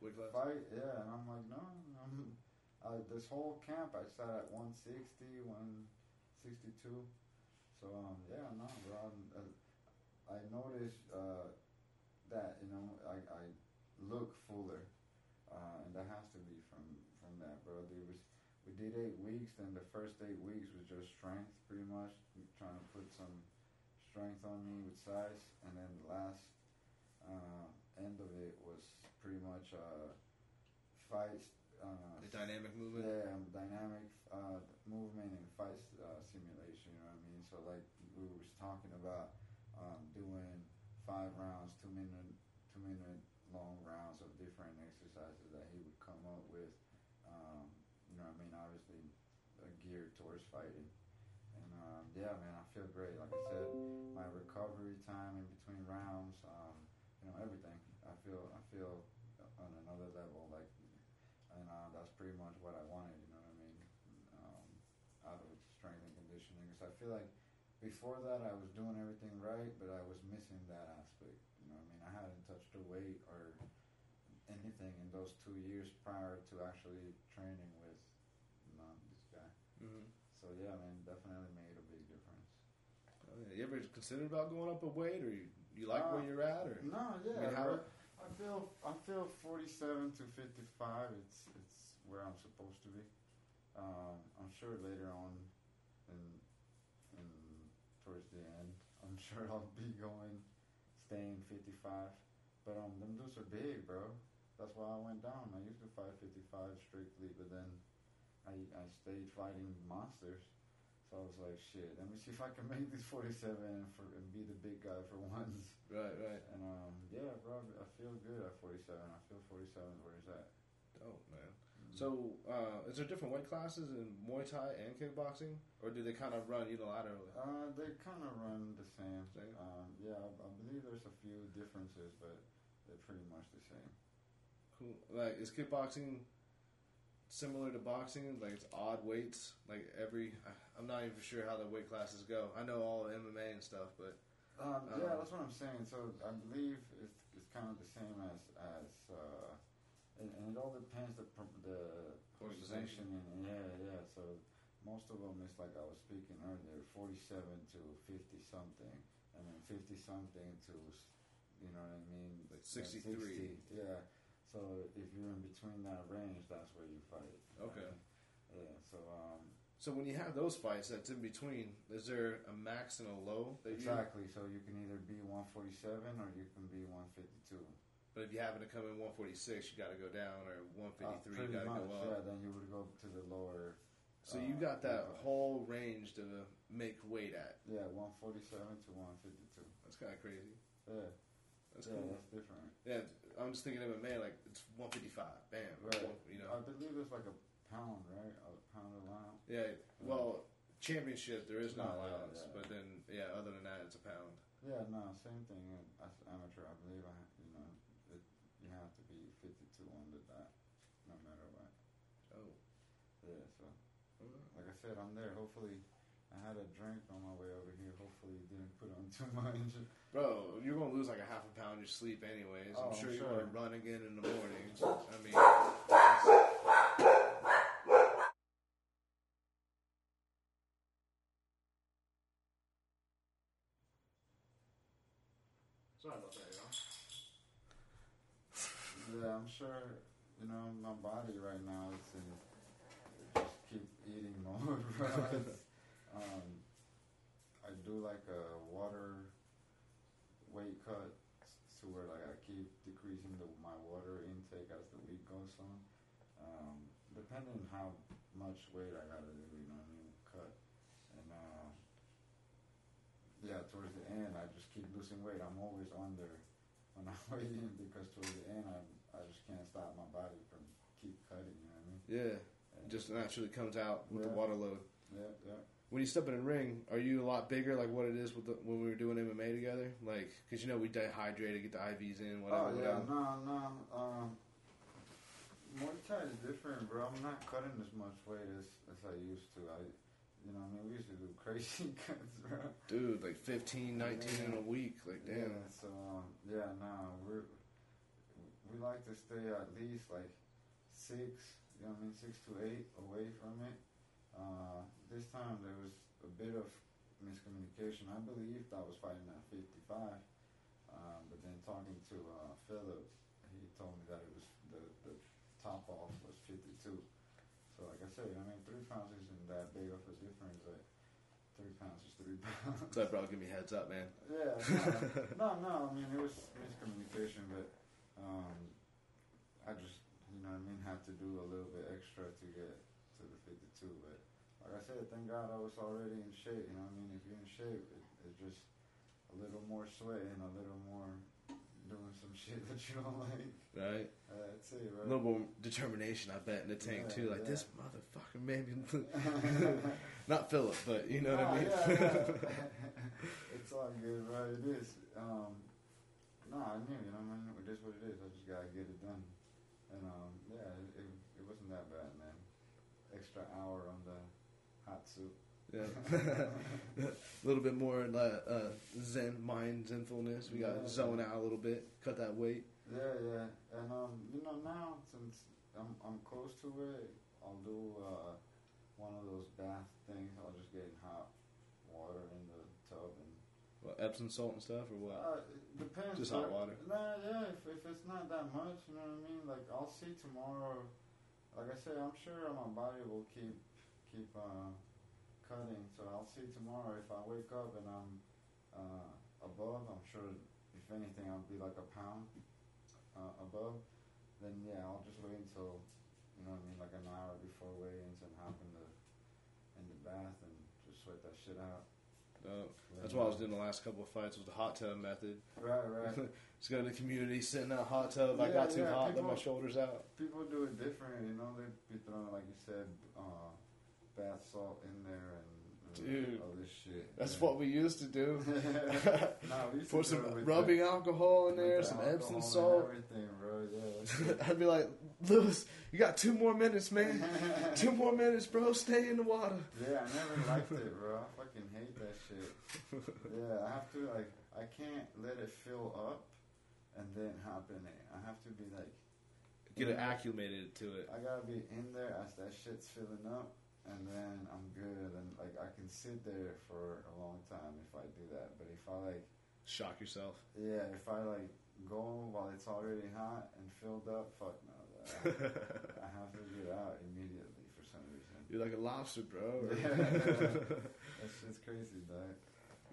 Weight class? fight? Yeah, and I'm like, no. I'm, *laughs* uh, this whole camp, I sat at 160, 162. So um, yeah, no, bro. I'm, uh, I noticed uh, that you know I, I look fuller, and that has to be from from that, bro. There was we did eight weeks, then the first eight weeks was just strength, pretty much trying to put some strength on me with size, and then the last uh, end of it was pretty much uh, fight. Uh, The dynamic movement? yeah, um, dynamic uh, movement and fight uh, simulation. You know what I mean? So like we was talking about um, doing five rounds, two minute, two minute long rounds of different exercises that he would come up with. Um, you know what I mean? Obviously geared towards fighting. And um, yeah, man, I feel great. Like I said, my recovery time in between rounds, um, you know, everything. I feel I feel on another level. Like and uh, that's pretty much what I wanted. You know what I mean? Um, out of strength and conditioning, because I feel like before that I was doing everything right, but I was missing that aspect. You know what I mean? I hadn't touched a weight or anything in those two years prior to actually training with you know, this guy. hmm So yeah, man, definitely made a big difference. Oh, yeah. You ever considered about going up a weight, or you, you like Uh, where you're at, or No, I yeah. mean, how-. I feel I feel 47 to 55. It's it's where I'm supposed to be. Um, I'm sure later on, in in towards the end, I'm *laughs* sure I'll be going, staying 55. But um, them dudes are big, bro. That's why I went down. I used to fight 55 strictly, but then I I stayed fighting monsters. So I was like, shit. Let me see if I can make this 47 and, for, and be the big guy for *laughs* once. right, right? And um, yeah, bro, I feel good at 47. I feel 47 is where it's at. Oh man. So, uh, is there different weight classes in Muay Thai and kickboxing, or do they kind of run unilaterally? Uh, they kind of run the same. Same? Um, yeah, I, I believe there's a few differences, but they're pretty much the same. Cool. Like, is kickboxing similar to boxing? Like, it's odd weights. Like every, I- I'm not even sure how the weight classes go. I know all MMA and stuff, but Um, Uh, yeah, that's what I'm saying. So I believe it's, it's kind of the same as as, uh, and, and it all depends the the Organization. organization and yeah, yeah. So most of them is like I was speaking earlier, 47 to 50 something, and then 50 something to, you know what I mean, Like uh, 63. 60, Yeah. So if you're in between that range, that's where you fight. Okay. Yeah. So um, so when you have those fights, that's in between. Is there a max and a low that you? Exactly. So you can either be 147 or you can be 152. But if you happen to come in 146, you got to go down, or Uh, 153, you got to go up. yeah. Then you would go to the lower. So uh, you got that uh, whole range to make weight at. Yeah, 147 to 152. That's kind of crazy. Yeah, That's yeah, cool. that's different. Yeah, I'm just thinking MMA like it's 155. Bam. Right. You know. I believe it's like a pound, right? A pound allowance. Yeah. Well, championship there is no No, yeah, allowance, yeah. but then yeah, other than that, it's a pound. Yeah, no, same thing as amateur. I believe I, you know, it, you have to be 52 under that, no matter what. Oh. Yeah, so mm-hmm. like I said, I'm there. Hopefully, I had a drink on my way over here. Hopefully, didn't put on too *laughs* much. Bro, you're gonna lose like a half a pound your sleep anyways. I'm Oh, sure you're gonna run again in the morning. *laughs* I mean, sorry about that, y'all. Yeah, I'm sure. You know, my body right now is in. Just keep eating more. *laughs* *laughs* Um, I do like a water weight cut to where like I keep decreasing the, my water intake as the week goes on. Um, depending on how much weight I gotta do, you know what I mean, cut. And uh, yeah, towards the end, I just keep losing weight. I'm always under *laughs* when I'm waiting because towards the end, I I just can't stop my body from keep cutting. You know what I mean? Yeah, And- just naturally comes out with the water load. yeah, yeah. When you step in a ring, are you a lot bigger, like what it is with the, when we were doing MMA together? Like, because you know we dehydrated, get the IVs in, whatever. oh yeah, whatever. no, no. Um, Muay Thai is different, bro. I'm not cutting as much weight as as I used to. I, you know, I mean, we used to do crazy *laughs* cuts, bro. Dude, like 15, 19 in a week. Like, damn. Yeah, so um, yeah, no, we're we like to stay at least like six, you know what I mean, six to eight away from it. Uh, this time there was a bit of miscommunication. I believed I was fighting at 55, um, but then talking to uh, Philip, he told me that it was the, the top off was 52. So like I said, I mean, three pounds isn't that big of a difference, but three pounds is three *laughs* pounds. So, bro, give me heads up, man. Yeah, no, no, *laughs* no. I mean, it was miscommunication, but um, I just, you know, what I mean, had to do a little bit extra to get to the 52. But like I said, thank God I was already in shape. You know, what I mean, if you're in shape, it, it's just a little more sweat and a little more doing some *laughs* shit that you don't like. Right? Uh, that's it, A little more determination, I bet, in the tank, Yeah, too. Like, yeah. this motherfucker made me. *laughs* *laughs* Not Philip, but you know what I Oh, mean? yeah, it's all good, right? It is. Um, no, I knew, you know, what I mean, it is what it is. I just gotta get it done. And um, yeah, it, it, it wasn't that bad, man. Extra hour on the hot soup. Yeah. *laughs* *laughs* a little bit more uh, uh, zen, mind zenfulness. We got to Yeah. zone out a little bit, cut that weight. Yeah, yeah. And um, you know, now since I'm I'm close to it, I'll do uh, one of those bath things. I'll just get hot water in the tub and What, Epsom salt and stuff, or what? Uh, it depends. Just hot water. Nah, yeah. If, if it's not that much, you know what I mean. Like I'll see tomorrow. Like I said, I'm sure my body will keep keep uh, cutting. So I'll see tomorrow. If I wake up and I'm uh, above, I'm sure. If anything, I'll be like a pound uh, above. Then yeah, I'll just wait until you know what I mean, like an hour before weigh-ins and hop in the in the bath and just sweat that shit out. Uh, that's what I was doing the last couple of fights was the hot tub method. Right, right. *laughs* Just go to the community, sit in that hot tub. I Yeah, got too yeah, hot, let people- my shoulders out. people do it different, you know. They be throwing, like you said, uh, bath salt in there and, and Dude, all this shit. That's yeah. what we used to do. *laughs* no, we used Put do some it rubbing the, alcohol in there, the some alcohol Epsom and salt. Everything, bro. Yeah. *laughs* I'd be like, Luis, you got two more minutes, man. *laughs* two more minutes, bro. Stay in the water. yeah, I never liked it, bro. I fucking hate that shit. Yeah, I have to like, I can't let it fill up and then hop in it. I have to be like, Get it acclimated to it. I gotta be in there as that shit's filling up, and then I'm good. And like I can sit there for a long time if I do that. But if I like, Shock yourself. yeah, if I like go while it's already hot and filled up, fuck no. *laughs* I have to get out immediately for some reason. You're like a lobster, bro. *laughs* Yeah. *laughs* that shit's crazy, dog.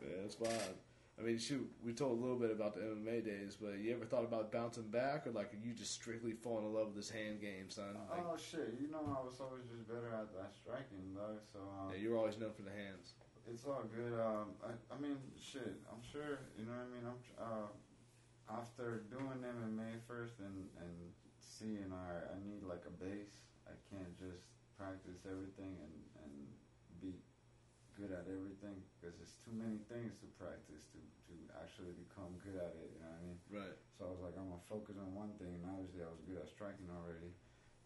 Yeah, it's wild. I mean, shoot, we told a little bit about the MMA days, but you ever thought about bouncing back, or like are you just strictly falling in love with this hand game, son? Like, oh shit, you know I was always just better at that striking, though. So um, yeah, you're always known for the hands. it's all good. Um, I, I mean, shit. I'm sure. You know what I mean. I'm uh, after doing MMA first and and seeing I I need like a base. I can't just practice everything and and good at everything because it's too many things to practice to to actually become good at it. You know what I mean? Right. So I was like, I'm gonna focus on one thing, and obviously I was good at striking already.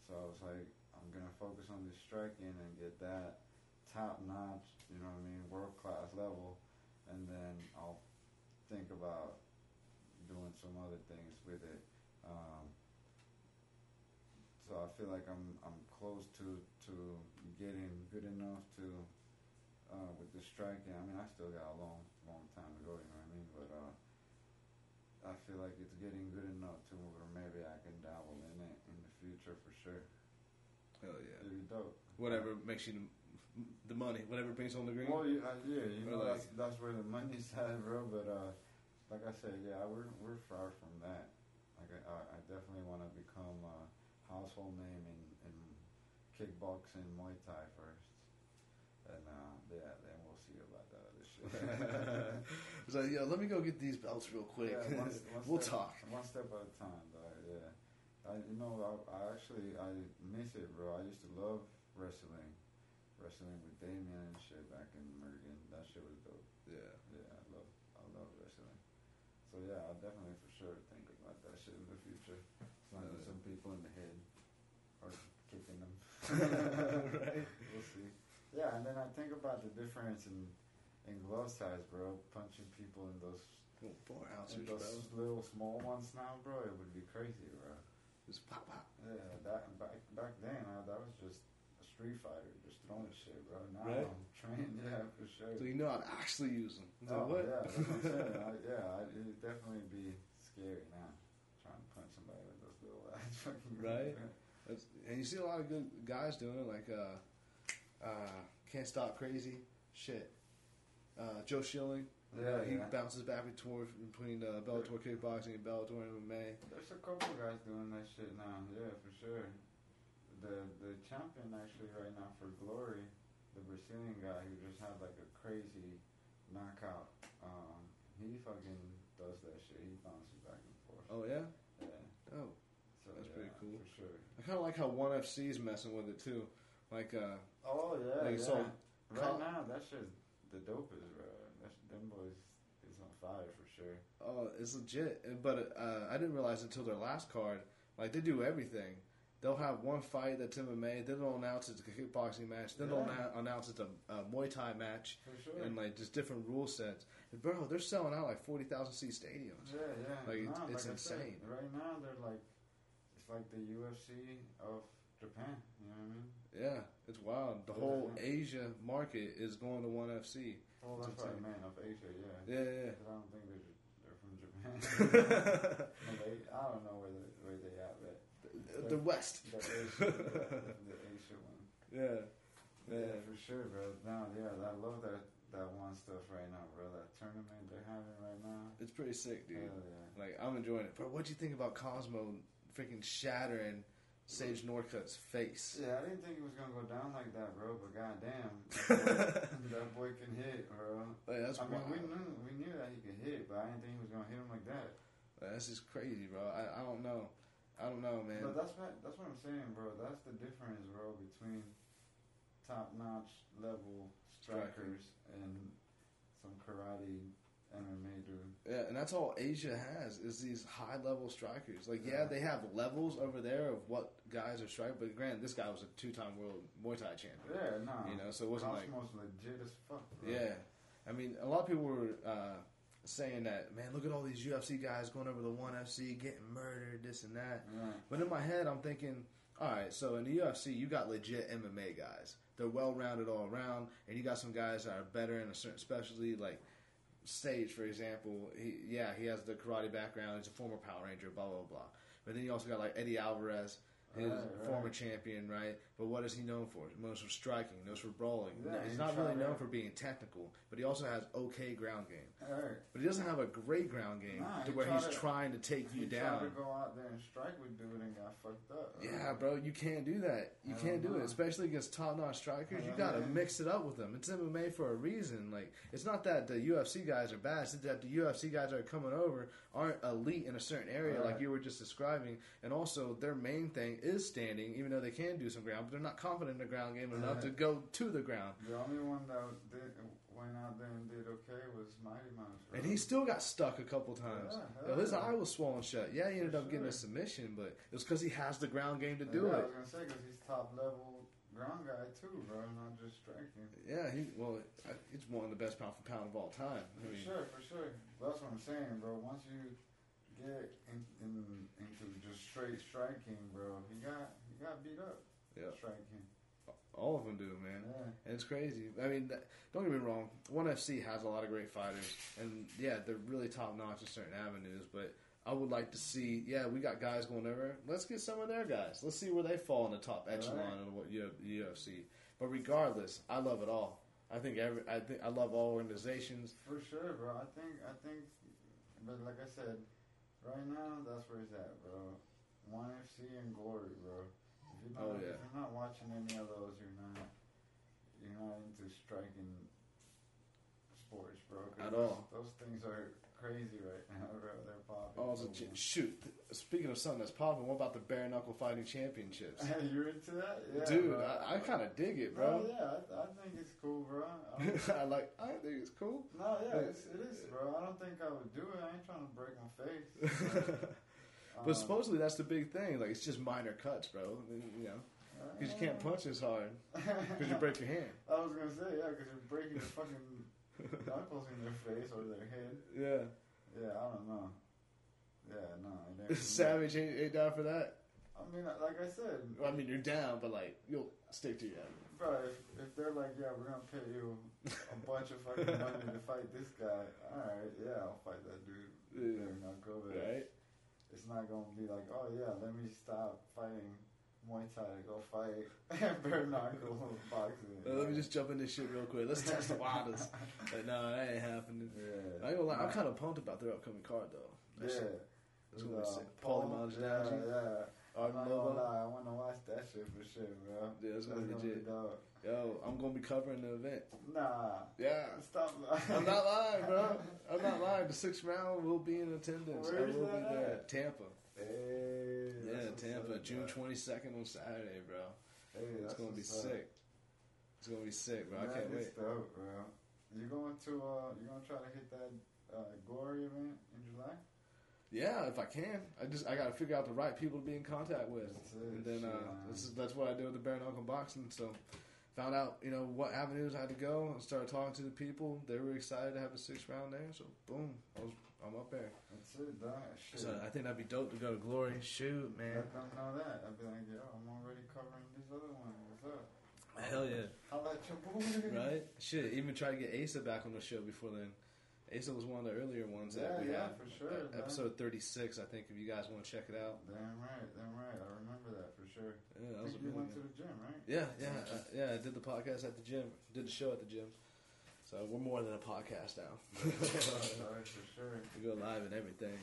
So I was like, I'm gonna focus on this striking and get that top notch, you know what I mean, world class level, and then I'll think about doing some other things with it. Um, so I feel like I'm I'm close to to getting good enough to uh, with the striking. I mean, I still got a long long time to go, you know what I mean, but. Uh, I feel like it's getting good enough to where maybe I can dabble in it in the future for sure. Hell yeah. It'd be dope. Whatever makes you the, money, whatever brings home the green. Well, yeah, yeah you Or know like- that's that's where the money's *laughs* at, bro. But uh, like I said, yeah, we're we're far from that. Like I, I I definitely want to become a household name in in kickboxing, Muay Thai first, and uh, yeah, then we'll see about that other shit. It's like, yo, let me go get these belts real quick. Yeah, one, one *laughs* we'll step, talk. One step at a time, though. Yeah, I, you know, I, I actually I miss it, bro. I used to love wrestling, wrestling with Damien and shit back in Mergen. That shit was dope. Yeah. Yeah, I love I love wrestling. So yeah, I'll definitely for sure think about that shit in the future. Slamming Yeah. some people in the head or kicking them. *laughs* right. *laughs* Yeah, and then I think about the difference in in glove size, bro. Punching people in those Little four ounces, those bro. little small ones now, bro, it would be crazy, bro. Just pop, pop. Yeah, that back back then, uh, that was just a street fighter, just throwing shit, bro. Now Right. I'm trained, *laughs* yeah, for sure. So you know how to actually use them. It's like, oh what? yeah. *laughs* I, yeah, I, it'd definitely be scary now, trying to punch somebody with those little *laughs* ass fucking Right. That's, and you see a lot of good guys doing it, like uh, uh, Can't Stop Crazy, shit. Uh, Joe Schilling, Yeah, he yeah. bounces back and forth between uh, Bellator kickboxing and Bellator MMA. There's a couple guys doing that shit now. Yeah, for sure. The the champion actually right now for Glory, the Brazilian guy who just had like a crazy knockout. Um, he fucking does that shit. He bounces back and forth. Oh yeah, Yeah. oh, So That's yeah, pretty cool. For sure. I kind of like how One FC's messing with it too. Like, uh, Oh yeah. Like, yeah. so, right Col- now that shit's the dopest, bro. That's them boys is on fire for sure. oh, it's legit. But uh, I didn't realize until their last card, like they do everything. They'll have one fight that's MMA, then they'll announce it's a kickboxing match, then they'll Yeah. announce it's a, a Muay Thai match, For sure. and like just different rule sets. And bro, they're selling out like forty thousand seat stadiums. Yeah, yeah. Like, it's- it's like I said, insane. right now, they're like, it's like the UFC of Japan. You know what I mean? Yeah, it's wild. The Yeah, whole yeah. Asia market is going to One FC. Oh, it's that's what I of Asia. Yeah. Yeah, yeah. I don't think they're they're from Japan. *laughs* they, I don't know where they, where they at, but the West. the Asia, the, the Asia one. Yeah, Yeah, yeah. for sure, bro. Now, yeah, I love that that one stuff right now, bro. That tournament they're having right now. It's pretty sick, dude. Hell yeah. Like I'm enjoying it. Bro, What do you think about Cosmo freaking shattering Sage Northcutt's face? Yeah, I didn't think it was gonna go down like that, bro. But goddamn, *laughs* that boy can hit, bro. Like, that's I mean, we knew we knew that he could hit, but I didn't think he was gonna hit him like that. Like, that's just crazy, bro. I, I don't know. I don't know, man. But that's what that's what I'm saying, bro. That's the difference, bro, between top notch level strikers and some karate MMA dude. Yeah, and that's all Asia has is these high level strikers. Like, yeah, they have levels over there of what guys are striking, but granted, this guy was a two time world Muay Thai champion. Yeah, no. You know, so it wasn't like Cosmo's legit as fuck, bro. Yeah, I mean, a lot of people were uh, saying that, man, look at all these UFC guys going over the one FC, getting murdered, this and that. Yeah. But in my head, I'm thinking, all right, so in the UFC, you got legit MMA guys. They're well rounded all around, and you got some guys that are better in a certain specialty, like Sage, for example. He, yeah, he has the karate background. He's a former Power Ranger, blah blah blah. But then you also got like Eddie Alvarez. His Right, right. former champion, right? But what is he known for? Known for striking, known for brawling. Yeah, he's he not really known to- for being technical, but he also has okay ground game. But he doesn't have a great ground game Nah, to he where he's to- trying to take you tried to down. go out there and strike with dude and got fucked up. Yeah, bro, you can't do that. You can't do it, especially against top-notch strikers. You gotta mix it up with them. It's MMA for a reason. Like, it's not that the UFC guys are bad. It's that the UFC guys that are coming over aren't elite in a certain area, like you were just describing. And also, their main thing is standing, even though they can do some ground, but they're not confident in the ground game enough to uh-huh. go to the ground. The only one that did, went out there and did okay was Mighty Mouse. bro. And he still got stuck a couple times. Yeah, Yo, his yeah. eye was swollen shut. Yeah, he ended For up getting a submission, but it was because he has the ground game to do yeah, I it. was gonna say because he's top level ground guy too, bro, not just striking. Yeah, he well, I- he's one of the best pound for pound of all time. I For mean, sure, for sure. That's what I'm saying, bro. Once you get in, in, into just straight striking, bro, he got he got beat up yeah, striking. all of them do, man. Yeah. And it's crazy. I mean, that, don't get me wrong. One FC has a lot of great fighters, and yeah, they're really top notch in certain avenues. But I would like to see, yeah, we got guys going over. Let's get some of their guys. Let's see where they fall in the top echelon Right. of what UFC. But regardless, I love it all. I think every, I think I love all organizations. For sure, bro. I think I think, but like I said, right now that's where he's at, bro. One FC and Glory, bro. If you're not, Oh, yeah. if you're not watching any of those, you're not you're not into striking sports, bro. At those, all. Those things are crazy right now, *laughs* bro. They're popping. Oh, ch- shoot! Speaking of something that's popping, what about the bare knuckle fighting championships? *laughs* You're into that, yeah, Dude, bro. I, I kind of dig it, bro. yeah, I, I think it's cool, bro. I *laughs* I like. I think it's cool. no, yeah, it's, it is, bro. I don't think I would do it. I ain't trying to break my face. But Um, supposedly that's the big thing. Like it's just minor cuts, bro. Mean, You know, because you can't punch as hard because you break your hand. I was gonna say yeah, because you're breaking your fucking knuckles in their face or their head. Yeah, Yeah, I don't know. Yeah, no. ain't. *laughs* Savage ain't, ain't down for that. I mean, like I said, Well, I mean, you're down, but like you'll stick to your. bro, if, if they're like, yeah, we're gonna pay you a bunch of fucking money to *laughs* fight this guy, all right, yeah, I'll fight that dude. Yeah. But Right? It's not gonna be like, oh yeah, let me stop fighting Muay Thai to go fight *laughs* bare knuckle boxing. Uh, let me just jump in this shit real quick. Let's test the waters. *laughs* Like, no, that ain't happening. Yeah. I ain't gonna lie. I'm kind of pumped about their upcoming card though. That Yeah. shit- It's gonna be Uh, sick. Paulie Malignaggi. Yeah, yeah. I'm not gonna lie, I want to watch that shit for sure, bro. Yeah, it's gonna be That's legit. Yo, I'm gonna be covering the event. Nah. Yeah. Stop lying. I'm not lying, bro. *laughs* I'm not lying. The sixth round will be in attendance. I Where's will be there. at? Tampa. Hey, Yeah, Tampa, up, June 22nd on Saturday, bro. Hey, It's gonna be up. sick. It's gonna be sick, bro. I can't wait. dope, bro. You going to? Uh, you gonna try to hit that uh, Glory event in July? Yeah, if I can, I just I gotta figure out the right people to be in contact with, That's it, and then uh, is that's what I do with the bare knuckle boxing. So found out you know what avenues I had to go and started talking to the people. They were excited to have a six round there. So boom, I was I'm up there. That's it, dog. Shit. So I think that'd be dope to go to Glory. Shoot, man. Let them know that. I'd be like, yo, I'm already covering this other one. What's up? Hell yeah. I'll let your boy. right? Shit, even try to get Asa back on the show before then. Asa was one of the earlier ones that Yeah, we yeah, had. for sure, episode 36, I think, if you guys want to check it out. Damn right, damn right. I remember that for sure. Yeah, that I was a you went to the gym, right? Yeah, yeah, uh, yeah. I did the podcast at the gym. Did the show at the gym. So we're more than a podcast now. *laughs* Alright, for sure. we go live and everything.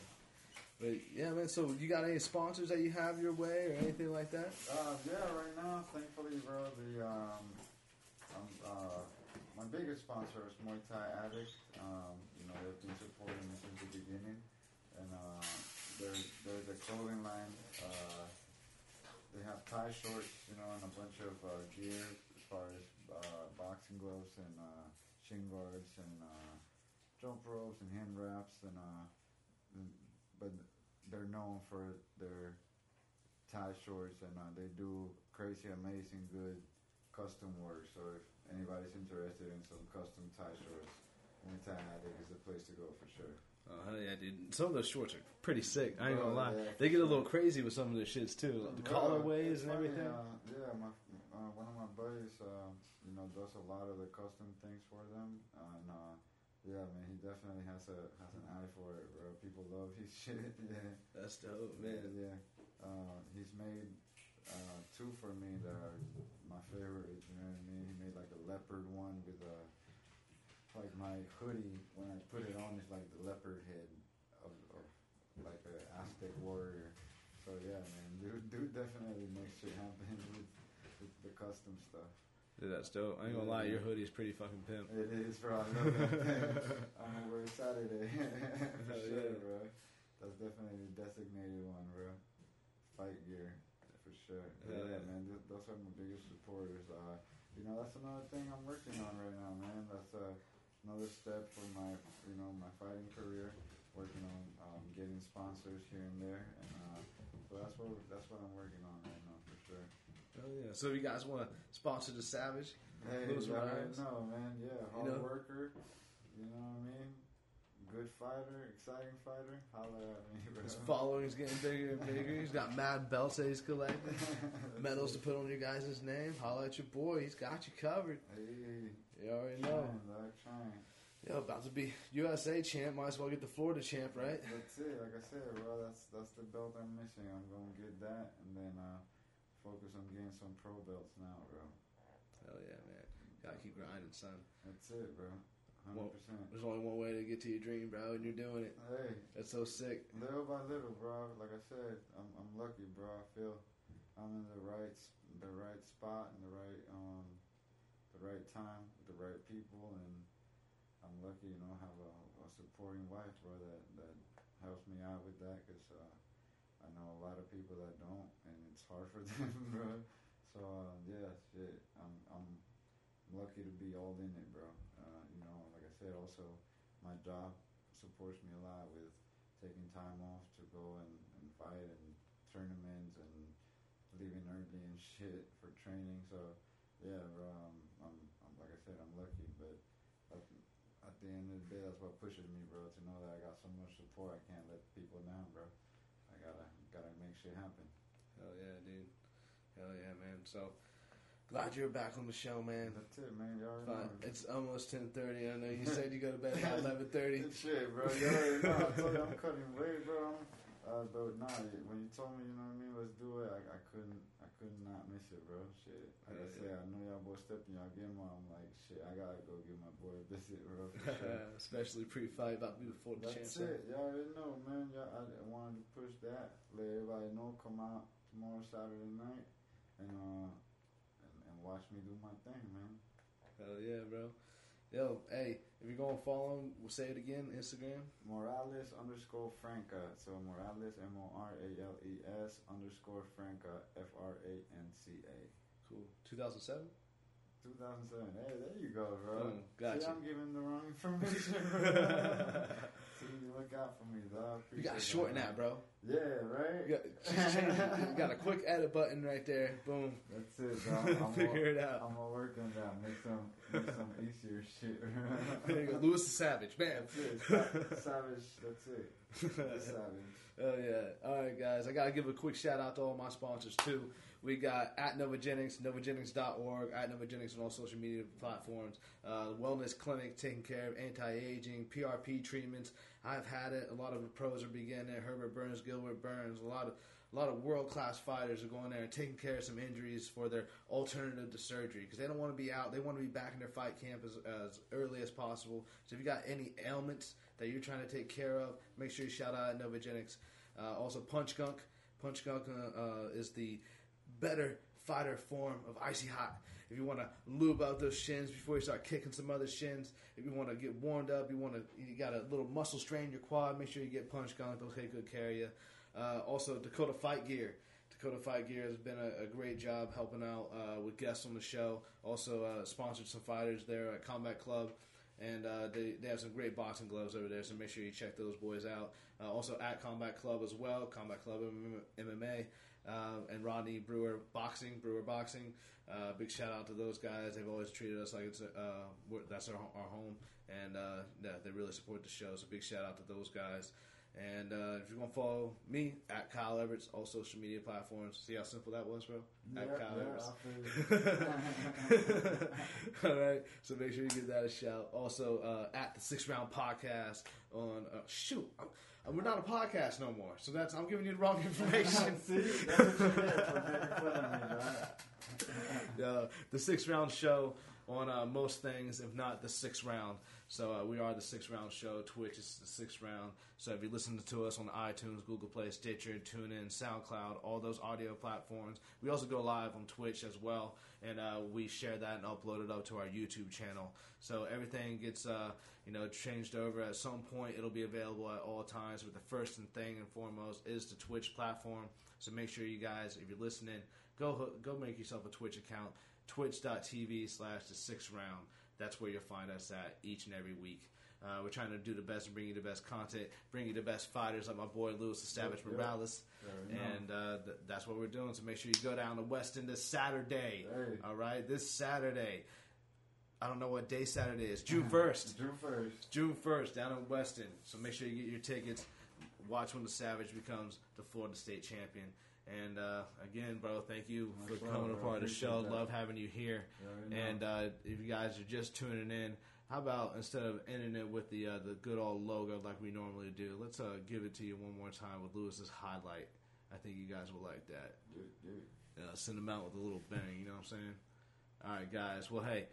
But yeah, man. So you got any sponsors that you have your way or anything like that? Uh, yeah, right now, thankfully, bro, the um, um uh, my biggest sponsor is Muay Thai Addict. Um, they've been supporting me since the beginning, and uh, they're they're clothing line. Uh, they have Thai shorts, you know, and a bunch of uh, gear as far as uh, boxing gloves and uh, shin guards and uh, jump ropes and hand wraps and uh, but they're known for their Thai shorts and uh, they do crazy, amazing, good custom work. So if anybody's interested in some custom Thai shorts, Muay Thai Addict is the place to go for sure. Oh hell yeah, dude! Some of those shorts are pretty sick. I ain't gonna Oh, lie. yeah, they get a little crazy with some of their shits too, like the colorways and everything. Uh, yeah, my uh, one of my buddies, uh, you know, does a lot of the custom things for them, and uh, yeah, man, he definitely has a has an eye for it, bro. People love his *laughs* shit. yeah, That's dope, man. Yeah, uh, he's made uh, two for me that are my favorite. You know what I mean? He made like a leopard one with a like my hoodie. When I put it on, it's like the leopard head of, of like an Aztec warrior. So yeah, man, dude, dude definitely makes shit happen *laughs* with, with the custom stuff. Dude, that's dope. I ain't gonna lie, your hoodie is pretty fucking pimp. It is, bro. I that. I'm gonna wear it Saturday. *laughs* for Hell sure, yeah. bro. That's definitely the designated one, bro. Fight gear, for sure. Yeah, yeah. man, th- those are my biggest supporters. Uh, you know, that's another thing I'm working on right now, man. That's uh, another step for my, you know, my fighting career. Working on um, getting sponsors here and there, and uh, so that's what that's what I'm working on right now, for sure. Oh yeah. So if you guys want to sponsor the Savage, Hey, you already nice. know, man. Yeah, You hard know? worker. You know what I mean? Good fighter, exciting fighter. Holla at me, bro. his following is getting bigger and bigger. He's got mad belts that he's collecting, *laughs* medals to put on your guys' name. Holla at your boy. He's got you covered. Hey, You already know. trying, trying. Yo, about to be USA champ. Might as well get the Florida champ, right? That's it. Like I said, bro. That's that's the belt I'm missing. I'm gonna get that, and then uh, focus on getting some pro belts now, bro. Hell yeah, man. Gotta keep grinding, son. That's it, bro. Well, Hundred percent. There's only one way to get to your dream, bro, and you're doing it. Hey, That's so sick. Little by little, bro. Like I said, I'm I'm lucky, bro. I feel I'm in the right the right spot and the right um the right time with the right people, and I'm lucky, you know, have a, a supporting wife, bro, that that helps me out with that, cause uh, I know a lot of people that don't, and it's hard for *laughs* them, bro. So uh, yeah, shit, I'm I'm lucky to be all in it, bro. Said, also my job supports me a lot with taking time off to go and, and fight and tournaments and leaving early and *laughs* shit for training. So yeah, bro, I'm, I'm, I'm like I said, I'm lucky, but at, at the end of the day, that's what pushes me, bro, to know that I got so much support. I can't let people down, bro. I gotta gotta make shit happen. Hell yeah, dude. Hell yeah, man. So glad you're back on the show, man. That's it, man. Already Fine. know. It's almost ten thirty. I know you *laughs* said you go to bed at eleven thirty. Shit, bro. You already know. I told you I'm cutting weight, bro. Uh, but nah, when you told me, you know what I mean, let's do it. I, I couldn't, I could not miss it, bro. Shit. Like I Yeah, said, I know y'all boys stepping y'all game on. I'm like, shit, I gotta go give my boy a visit, bro. Sure. *laughs* Especially pre-fight, about to be before the That's it. Y'all already know, man. Y'all, I, I wanted to push that. Let everybody know. Come out tomorrow, Saturday night, and uh, and, watch me do my thing, man. Hell yeah, bro. Yo, hey, if you're gonna follow him, we'll say it again. Instagram. Morales underscore Franca. So Morales, M O R A L E S underscore Franca, F R A N C A. Cool. 2007. 2007. Hey, there you go, bro. Boom. Gotcha. See, I'm giving the wrong information. *laughs* See, you look out for me, dog. You gotta shorten that, bro. Yeah, right? You got, just change it. You got a quick edit button right there. Boom. That's it, bro. I'm *laughs* Figure gonna, it out. I'm gonna work on that. Make some, make some easier shit. *laughs* There you go. Luis the Savage. Bam. That's it. Sa- Savage. That's it. The savage. Oh yeah. All right, guys. I gotta give a quick shout out to all my sponsors too. We got at Novogenics, Novogenics.org, at Novogenics on all social media platforms. Uh, wellness clinic taking care of anti-aging, PRP treatments. I've had it. A lot of the pros are beginning. There. Herbert Burns, Gilbert Burns. A lot of a lot of world class fighters are going there and taking care of some injuries for their alternative to surgery because they don't want to be out. They want to be back in their fight camp as, as early as possible. So if you got any ailments that you're trying to take care of, make sure you shout out at Novogenics. Uh, also, Punch Gunk. Punch Gunk uh, uh, is the better fighter form of icy hot. If you want to lube out those shins before you start kicking some other shins, if you want to get warmed up, you want to you got a little muscle strain in your quad, make sure you get Punch Gunk. Take good care of you. Uh, also, Dakota Fight Gear. Dakota Fight Gear has been a, a great job helping out uh, with guests on the show. Also, uh, sponsored some fighters there at Combat Club. And uh, they, they have some great boxing gloves over there, so make sure you check those boys out. Uh, also at Combat Club as well, Combat Club MMA, uh, and Rodney Brewer Boxing, Brewer Boxing. Uh, big shout out to those guys. They've always treated us like it's uh, we're, that's our, our home, and uh, yeah, they really support the show. So big shout out to those guys. And uh, if you're gonna follow me at Kyle Everts, all social media platforms. See how simple that was, bro. Yeah, at Kyle Everts. You. *laughs* All right, so make sure you give that a shout. Also, uh, at the Six Round Podcast on uh, shoot, I'm, uh, we're not a podcast no more, so that's I'm giving you the wrong *laughs* information. See, that's what you get for making fun of me, the Six Round Show on uh, most things, if not the Six Round. So uh, we are the Six Round Show. Twitch is the Six Round. So if you listen to us on iTunes, Google Play, Stitcher, TuneIn, SoundCloud, all those audio platforms, we also go live on Twitch as well, and uh, we share that and upload it up to our YouTube channel. So everything gets uh, you know changed over. At some point, it'll be available at all times. But the first and thing and foremost is the Twitch platform. So make sure you guys, if you're listening, go go make yourself a Twitch account. Twitch.tv slash the six round. That's where you'll find us at each and every week. Uh, we're trying to do the best and bring you the best content, bring you the best fighters like my boy Luis the Savage Yeah. Morales. And uh, th- that's what we're doing. So make sure you go down to Weston this Saturday. Hey. All right, this Saturday. I don't know what day Saturday is. June *laughs* 1st. June first. June 1st down in Weston. So make sure you get your tickets. Watch when the Savage becomes the Florida State champion. And uh, again, bro, thank you for coming bro. part of the show. that. Love having you here. And uh, if you guys are just tuning in, how about instead of ending it with the uh, the good old logo like we normally do, let's uh, give it to you one more time with Luis's highlight. I think you guys will like that. Uh, send them out with a little bang. You know what I'm saying? All right, guys. Well, hey,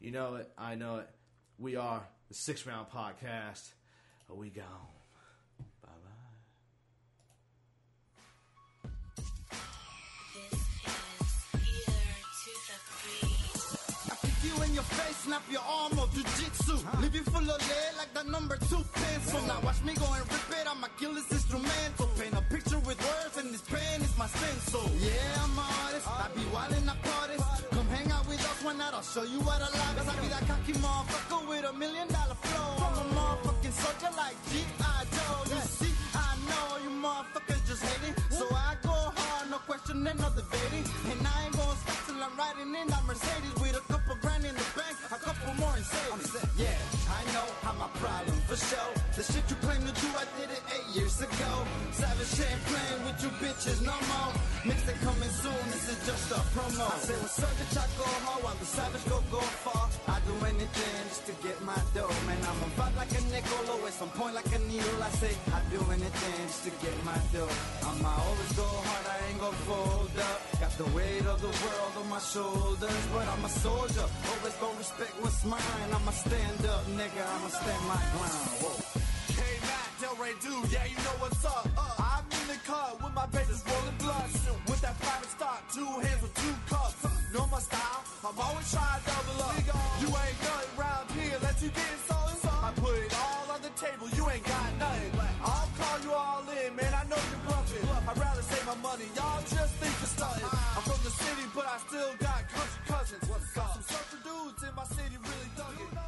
you know it. I know it. We are the Six Round Podcast. We gone. Your face, snap your arm or jujitsu. Leave you full of lead like the number two pencil. Now watch me go and rip it, I'ma kill this instrumental. Paint a picture with words and this pen is my stencil. Yeah, I'm an artist, I be wildin' up parties. Come hang out with us one night, I'll show you what I like. Cause I be that cocky motherfucker with a million dollar flow. I'm a motherfucking soldier like G.I. Joe. You see, I know you motherfuckers just hating. So I go hard, no questioning, no debating. And I ain't gonna stop till I'm riding in that Mercedes in the bank, a couple more in savings. Yeah, I know how my problem for sure. The shit you claim to do, I did it eight years ago. Savage ain't playing with you bitches no more. Mixtape coming soon, this is just a promo. I say what's up, bitch, I go while the savage go go far. I do anything just my dough, man. I'm a vibe like a nickel, always some point like a needle. I say I do anything just to get my dough. I'ma always go hard, I ain't gonna fold up. Got the weight of the world on my shoulders, but I'm a soldier. Always gonna respect what's mine. I'ma stand up, nigga. I'ma stand my ground. Whoa. K-Mac, Delray Dude, yeah, you know what's up. Uh, I'm in the cut with my papers rolling blunt. With that private stock, two hands with two cups. Know my style, I'm always trying to double up. You ain't nothing round here, let you get something. I put it all on the table, you ain't got nothing. I'll call you all in, man, I know you're bluffing. I'd rather save my money, y'all just think you're stunting. I'm from the city, but I still got country cousins. What's up? Some surfer dudes in my city really thugging. Y'all talk that shit.